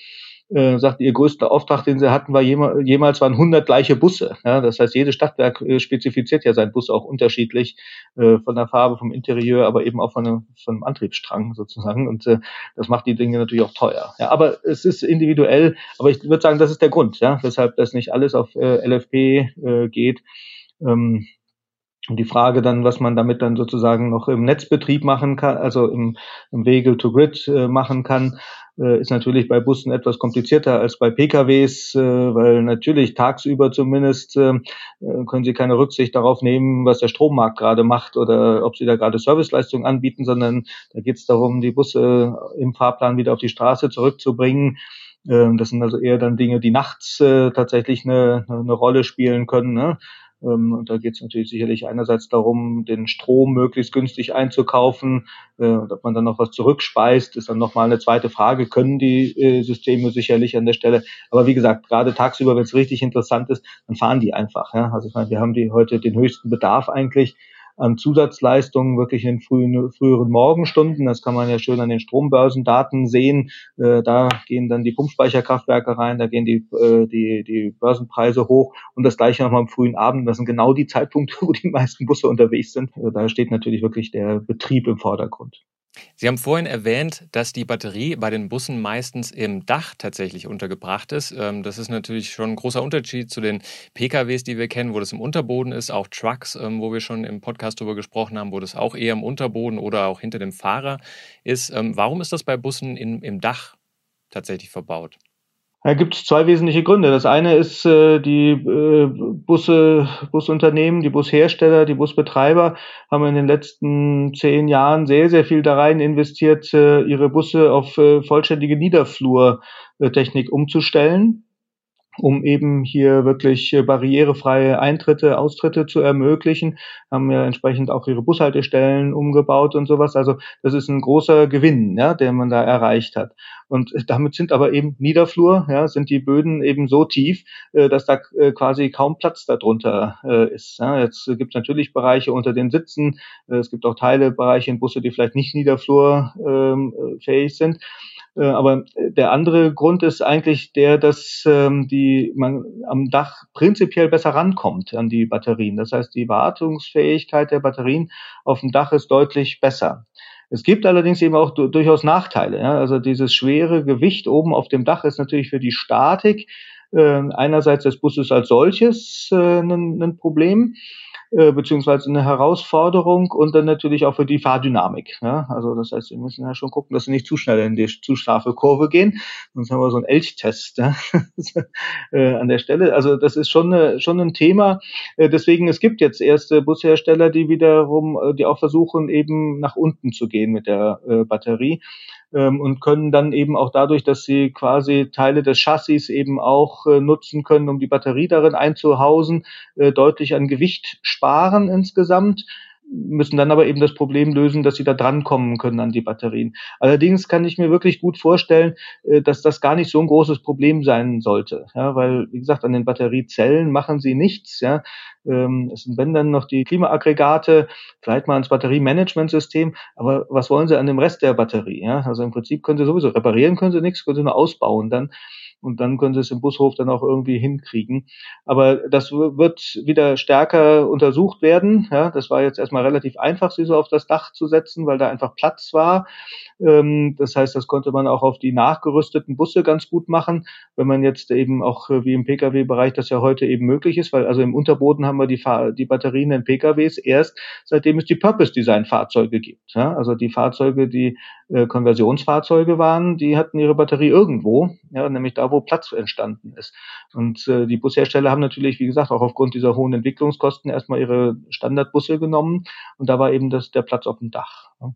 äh, sagt, ihr größter Auftrag, den sie hatten, war jemals waren 100 gleiche Busse. Ja, das heißt, jedes Stadtwerk äh, spezifiziert ja seinen Bus auch unterschiedlich äh, von der Farbe, vom Interieur, aber eben auch von einem, von einem Antriebsstrang sozusagen. Und äh, das macht die Dinge natürlich auch teuer. Ja, aber es ist individuell. Aber ich würde sagen, das ist der Grund, ja, weshalb das nicht alles auf äh, LFP äh, geht. Ähm, und die Frage dann, was man damit dann sozusagen noch im Netzbetrieb machen kann, also im, im Vehicle to Grid äh, machen kann, äh, ist natürlich bei Bussen etwas komplizierter als bei PKWs, äh, weil natürlich tagsüber zumindest äh, können Sie keine Rücksicht darauf nehmen, was der Strommarkt gerade macht oder ob Sie da gerade Serviceleistungen anbieten, sondern da geht es darum, die Busse im Fahrplan wieder auf die Straße zurückzubringen. Ähm, das sind also eher dann Dinge, die nachts tatsächlich eine, eine Rolle spielen können. Ne? Ähm, und da geht es natürlich sicherlich einerseits darum, den Strom möglichst günstig einzukaufen. Äh, ob man dann noch was zurückspeist, ist dann nochmal eine zweite Frage. Können die äh, Systeme sicherlich an der Stelle. Aber wie gesagt, gerade tagsüber, wenn es richtig interessant ist, dann fahren die einfach. Ja? Also ich meine, wir haben die heute den höchsten Bedarf eigentlich an Zusatzleistungen wirklich in frühen, früheren Morgenstunden. Das kann man ja schön an den Strombörsendaten sehen. Äh, da gehen dann die Pumpspeicherkraftwerke rein, da gehen die, äh, die, die Börsenpreise hoch und das gleiche nochmal am frühen Abend. Das sind genau die Zeitpunkte, (laughs) wo die meisten Busse unterwegs sind. Also da steht natürlich wirklich der Betrieb im Vordergrund. Sie haben vorhin erwähnt, dass die Batterie bei den Bussen meistens im Dach tatsächlich untergebracht ist. Ähm, das ist natürlich schon ein großer Unterschied zu den PKWs, die wir kennen, wo das im Unterboden ist, auch Trucks, ähm, wo wir schon im Podcast darüber gesprochen haben, wo das auch eher im Unterboden oder auch hinter dem Fahrer ist. Ähm, warum ist das bei Bussen im Dach tatsächlich verbaut? Da gibt es zwei wesentliche Gründe. Das eine ist, äh, die äh, Busse, Busunternehmen, die Bushersteller, die Busbetreiber haben in den letzten zehn Jahren sehr, sehr viel da rein investiert, äh, ihre Busse auf äh, vollständige Niederflurtechnik umzustellen um eben hier wirklich äh, barrierefreie Eintritte, Austritte zu ermöglichen, haben ja entsprechend auch ihre Bushaltestellen umgebaut und sowas. Also das ist ein großer Gewinn, ja, der man da erreicht hat. Und damit sind aber eben Niederflur, ja, sind die Böden eben so tief, äh, dass da äh, quasi kaum Platz darunter ist. Ja. Jetzt gibt es natürlich Bereiche unter den Sitzen, es gibt auch Teile, Bereiche in Busse, die vielleicht nicht niederflurfähig ähm, sind. Äh, aber der andere Grund ist eigentlich der, dass ähm, die man am Dach prinzipiell besser rankommt an die Batterien. Das heißt, die Wartungsfähigkeit der Batterien auf dem Dach ist deutlich besser. Es gibt allerdings eben auch durchaus Nachteile. Also dieses schwere Gewicht oben auf dem Dach ist natürlich für die Statik äh, einerseits des Busses als solches äh, ein Problem äh, beziehungsweise eine Herausforderung und dann natürlich auch für die Fahrdynamik. Ja? Also das heißt, wir müssen ja schon gucken, dass wir nicht zu schnell in die zu scharfe Kurve gehen. Sonst haben wir so einen Elchtest (laughs) äh, an der Stelle. Also das ist schon, eine, schon ein Thema. Äh, deswegen, es gibt jetzt erste Bushersteller, die wiederum, äh, die auch versuchen, eben nach unten zu gehen mit der äh, Batterie ähm, und können dann eben auch dadurch, dass sie quasi Teile des Chassis eben auch äh, nutzen können, um die Batterie darin einzuhausen, äh, deutlich an Gewicht sparen insgesamt müssen dann aber eben das Problem lösen, dass sie da drankommen können an die Batterien. Allerdings kann ich mir wirklich gut vorstellen, äh, dass das gar nicht so ein großes Problem sein sollte, ja, weil wie gesagt an den Batteriezellen machen sie nichts. Ja, ähm, es sind wenn dann noch die Klimaaggregate, vielleicht mal ins Batteriemanagementsystem, aber was wollen sie an dem Rest der Batterie? Ja, also im Prinzip können sie sowieso reparieren, können sie nichts, können sie nur ausbauen dann und dann können sie es im Bushof dann auch irgendwie hinkriegen. Aber das wird wieder stärker untersucht werden. Ja, das war jetzt erstmal relativ einfach, sie so auf das Dach zu setzen, weil da einfach Platz war. Ähm, das heißt, das konnte man auch auf die nachgerüsteten Busse ganz gut machen, wenn man jetzt eben auch äh, wie im Pkw-Bereich das ja heute eben möglich ist, weil also im Unterboden haben wir die, Fahr die Batterien in Pkws erst seitdem es die Purpose-Design-Fahrzeuge gibt. Ja, also die Fahrzeuge, die äh, Konversionsfahrzeuge waren, die hatten ihre Batterie irgendwo, ja, nämlich da, wo Platz entstanden ist. Und äh, die Bushersteller haben natürlich, wie gesagt, auch aufgrund dieser hohen Entwicklungskosten erstmal ihre Standardbusse genommen und da war eben das, der Platz auf dem Dach. Ja.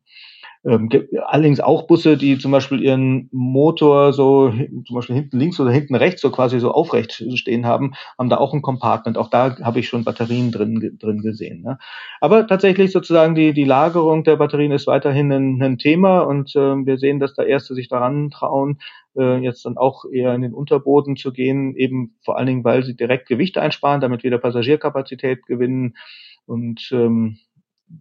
Ähm, allerdings auch Busse, die zum Beispiel ihren Motor so zum Beispiel hinten links oder hinten rechts so quasi so aufrecht stehen haben, haben da auch ein Compartment. Auch da habe ich schon Batterien drin, drin gesehen. Ne? Aber tatsächlich sozusagen die, die Lagerung der Batterien ist weiterhin ein, ein Thema und äh, wir sehen, dass da Erste sich daran trauen, äh, jetzt dann auch eher in den Unterboden zu gehen, eben vor allen Dingen, weil sie direkt Gewicht einsparen, damit wieder Passagierkapazität gewinnen und ähm,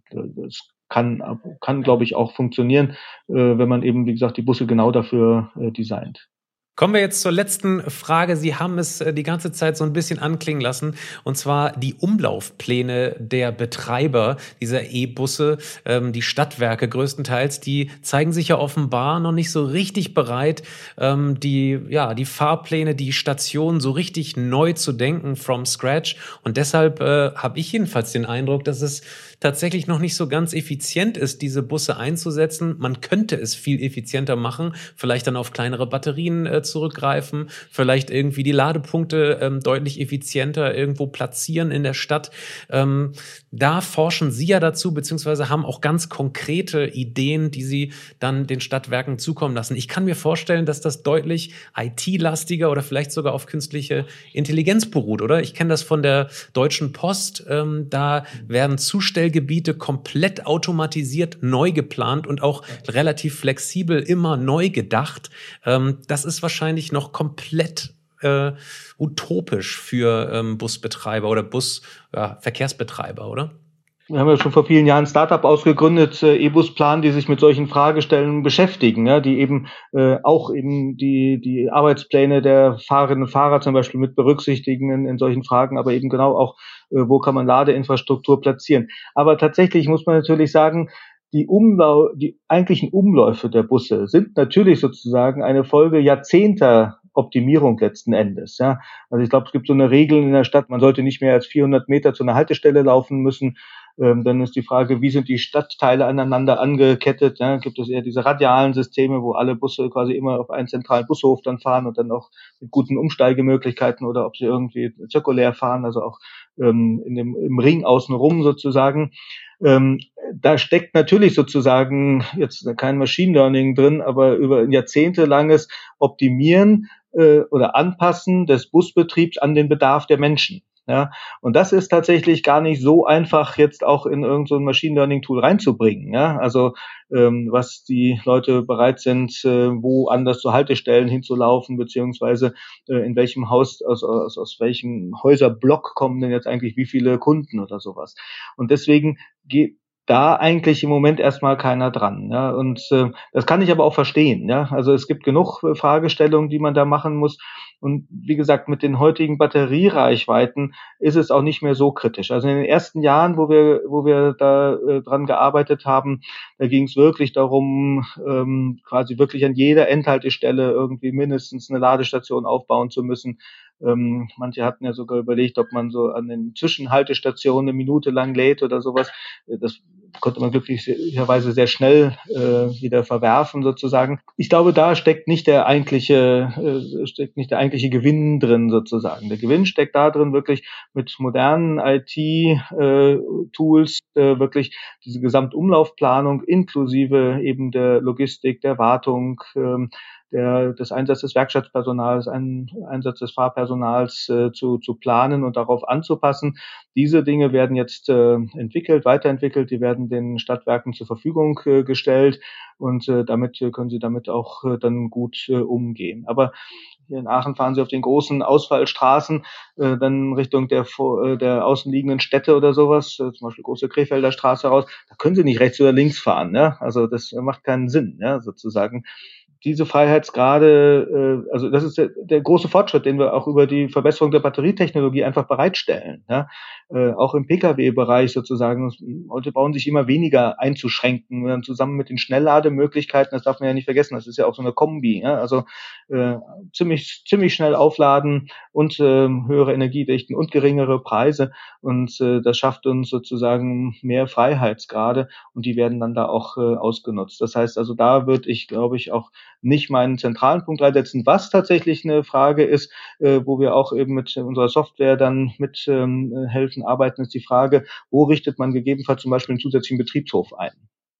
das kann, kann glaube ich, auch funktionieren, äh, wenn man eben, wie gesagt, die Busse genau dafür äh, designt. Kommen wir jetzt zur letzten Frage. Sie haben es äh, die ganze Zeit so ein bisschen anklingen lassen, und zwar die Umlaufpläne der Betreiber dieser E-Busse, ähm, die Stadtwerke größtenteils, die zeigen sich ja offenbar noch nicht so richtig bereit, ähm, die, ja, die Fahrpläne, die Stationen so richtig neu zu denken from scratch. Und deshalb äh, habe ich jedenfalls den Eindruck, dass es tatsächlich noch nicht so ganz effizient ist, diese Busse einzusetzen. Man könnte es viel effizienter machen, vielleicht dann auf kleinere Batterien äh, zurückgreifen, vielleicht irgendwie die Ladepunkte ähm, deutlich effizienter irgendwo platzieren in der Stadt. Ähm, da forschen Sie ja dazu, beziehungsweise haben auch ganz konkrete Ideen, die Sie dann den Stadtwerken zukommen lassen. Ich kann mir vorstellen, dass das deutlich IT-lastiger oder vielleicht sogar auf künstliche Intelligenz beruht, oder? Ich kenne das von der Deutschen Post. Ähm, da werden Zustellgebiete komplett automatisiert neu geplant und auch relativ flexibel immer neu gedacht. Ähm, das ist wahrscheinlich noch komplett äh, utopisch für ähm, Busbetreiber oder Busverkehrsbetreiber, ja, oder? Wir haben ja schon vor vielen Jahren ein Startup ausgegründet, äh, E-Bus-Plan, die sich mit solchen Fragestellungen beschäftigen, ja, die eben äh, auch eben die, die Arbeitspläne der Fahrerinnen und Fahrer zum Beispiel mit berücksichtigen in, in solchen Fragen, aber eben genau auch, äh, wo kann man Ladeinfrastruktur platzieren. Aber tatsächlich muss man natürlich sagen, die Umlau die eigentlichen Umläufe der Busse sind natürlich sozusagen eine Folge Jahrzehnter Optimierung letzten Endes. Ja. Also ich glaube, es gibt so eine Regel in der Stadt, man sollte nicht mehr als 400 Meter zu einer Haltestelle laufen müssen. Ähm, dann ist die Frage, wie sind die Stadtteile aneinander angekettet? Ja. Gibt es eher diese radialen Systeme, wo alle Busse quasi immer auf einen zentralen Bushof dann fahren und dann auch mit guten Umsteigemöglichkeiten oder ob sie irgendwie zirkulär fahren, also auch ähm, in dem, im Ring außenrum sozusagen. Ähm, da steckt natürlich sozusagen jetzt kein Machine Learning drin, aber über ein jahrzehntelanges Optimieren äh, oder Anpassen des Busbetriebs an den Bedarf der Menschen. Ja, und das ist tatsächlich gar nicht so einfach jetzt auch in irgendein so Machine Learning Tool reinzubringen. Ja, also ähm, was die Leute bereit sind, äh, wo anders zu Haltestellen hinzulaufen, beziehungsweise äh, in welchem Haus, aus, aus, aus welchem Häuserblock kommen denn jetzt eigentlich wie viele Kunden oder sowas. Und deswegen geht da eigentlich im Moment erstmal keiner dran. Ja? Und äh, das kann ich aber auch verstehen. Ja? Also es gibt genug äh, Fragestellungen, die man da machen muss. Und wie gesagt, mit den heutigen Batteriereichweiten ist es auch nicht mehr so kritisch. Also in den ersten Jahren, wo wir, wo wir da äh, dran gearbeitet haben, da ging es wirklich darum, ähm, quasi wirklich an jeder Endhaltestelle irgendwie mindestens eine Ladestation aufbauen zu müssen. Ähm, manche hatten ja sogar überlegt, ob man so an den Zwischenhaltestationen eine Minute lang lädt oder sowas. Das konnte man glücklicherweise sehr schnell äh, wieder verwerfen sozusagen. Ich glaube, da steckt nicht der eigentliche äh, steckt nicht der eigentliche Gewinn drin sozusagen. Der Gewinn steckt da drin wirklich mit modernen IT-Tools äh, äh, wirklich diese Gesamtumlaufplanung inklusive eben der Logistik, der Wartung, äh, der, des Einsatzes des Werkstattpersonals, ein Einsatz des Fahrpersonals äh, zu, zu planen und darauf anzupassen. Diese Dinge werden jetzt äh, entwickelt, weiterentwickelt, die werden den Stadtwerken zur Verfügung äh, gestellt und äh, damit können sie damit auch äh, dann gut äh, umgehen. Aber hier in Aachen fahren sie auf den großen Ausfallstraßen, äh, dann Richtung der, äh, der außenliegenden Städte oder sowas, äh, zum Beispiel große Krefelder Straße raus, da können sie nicht rechts oder links fahren. Ne? Also das macht keinen Sinn, ja, sozusagen diese Freiheitsgrade, äh, also das ist der, der große Fortschritt, den wir auch über die Verbesserung der Batterietechnologie einfach bereitstellen. Ja? Äh, auch im Pkw-Bereich sozusagen. Heute bauen sich immer weniger einzuschränken. Und zusammen mit den Schnelllademöglichkeiten, das darf man ja nicht vergessen, das ist ja auch so eine Kombi. Ja? Also äh, ziemlich, ziemlich schnell aufladen und äh, höhere Energiedichten und geringere Preise. Und äh, das schafft uns sozusagen mehr Freiheitsgrade und die werden dann da auch äh, ausgenutzt. Das heißt also, da würde ich, glaube ich, auch nicht meinen zentralen Punkt reinsetzen, was tatsächlich eine Frage ist, äh, wo wir auch eben mit unserer Software dann mit ähm, helfen, arbeiten, ist die Frage, wo richtet man gegebenenfalls zum Beispiel einen zusätzlichen Betriebshof ein?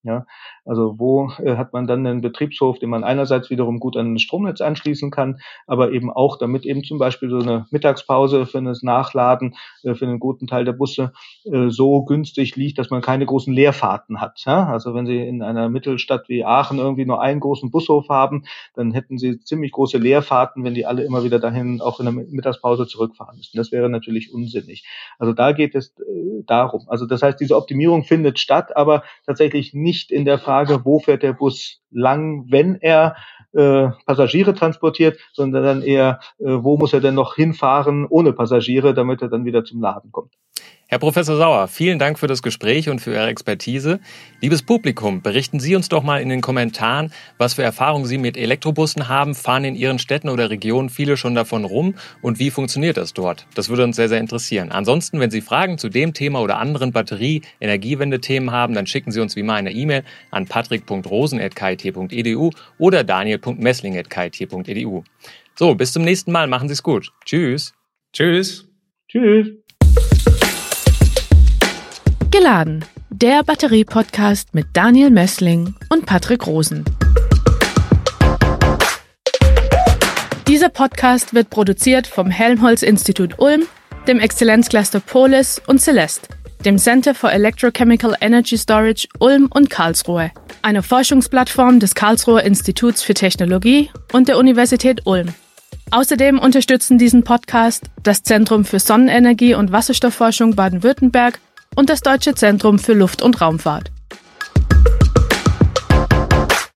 Ja, also wo äh, hat man dann einen Betriebshof, den man einerseits wiederum gut an das Stromnetz anschließen kann, aber eben auch damit eben zum Beispiel so eine Mittagspause für das Nachladen äh, für einen guten Teil der Busse äh, so günstig liegt, dass man keine großen Leerfahrten hat. Ja? Also wenn Sie in einer Mittelstadt wie Aachen irgendwie nur einen großen Bushof haben, dann hätten Sie ziemlich große Leerfahrten, wenn die alle immer wieder dahin auch in der Mittagspause zurückfahren müssten. Das wäre natürlich unsinnig. Also da geht es äh, darum. Also das heißt, diese Optimierung findet statt, aber tatsächlich nicht nicht in der Frage, wo fährt der Bus lang, wenn er äh, Passagiere transportiert, sondern dann eher, äh, wo muss er denn noch hinfahren ohne Passagiere, damit er dann wieder zum Laden kommt. Herr Professor Sauer, vielen Dank für das Gespräch und für Ihre Expertise. Liebes Publikum, berichten Sie uns doch mal in den Kommentaren, was für Erfahrungen Sie mit Elektrobussen haben. Fahren in Ihren Städten oder Regionen viele schon davon rum und wie funktioniert das dort? Das würde uns sehr, sehr interessieren. Ansonsten, wenn Sie Fragen zu dem Thema oder anderen Batterie-Energiewende-Themen haben, dann schicken Sie uns wie immer eine E-Mail an patrick.rosen.kit.edu oder daniel.messling.kit.edu. So, bis zum nächsten Mal. Machen Sie es gut. Tschüss. Tschüss. Tschüss. Geladen, der Batterie-Podcast mit Daniel Messling und Patrick Rosen. Dieser Podcast wird produziert vom Helmholtz-Institut Ulm, dem Exzellenzcluster Polis und Celeste, dem Center for Electrochemical Energy Storage Ulm und Karlsruhe, einer Forschungsplattform des Karlsruher Instituts für Technologie und der Universität Ulm. Außerdem unterstützen diesen Podcast das Zentrum für Sonnenenergie und Wasserstoffforschung Baden-Württemberg und das Deutsche Zentrum für Luft- und Raumfahrt.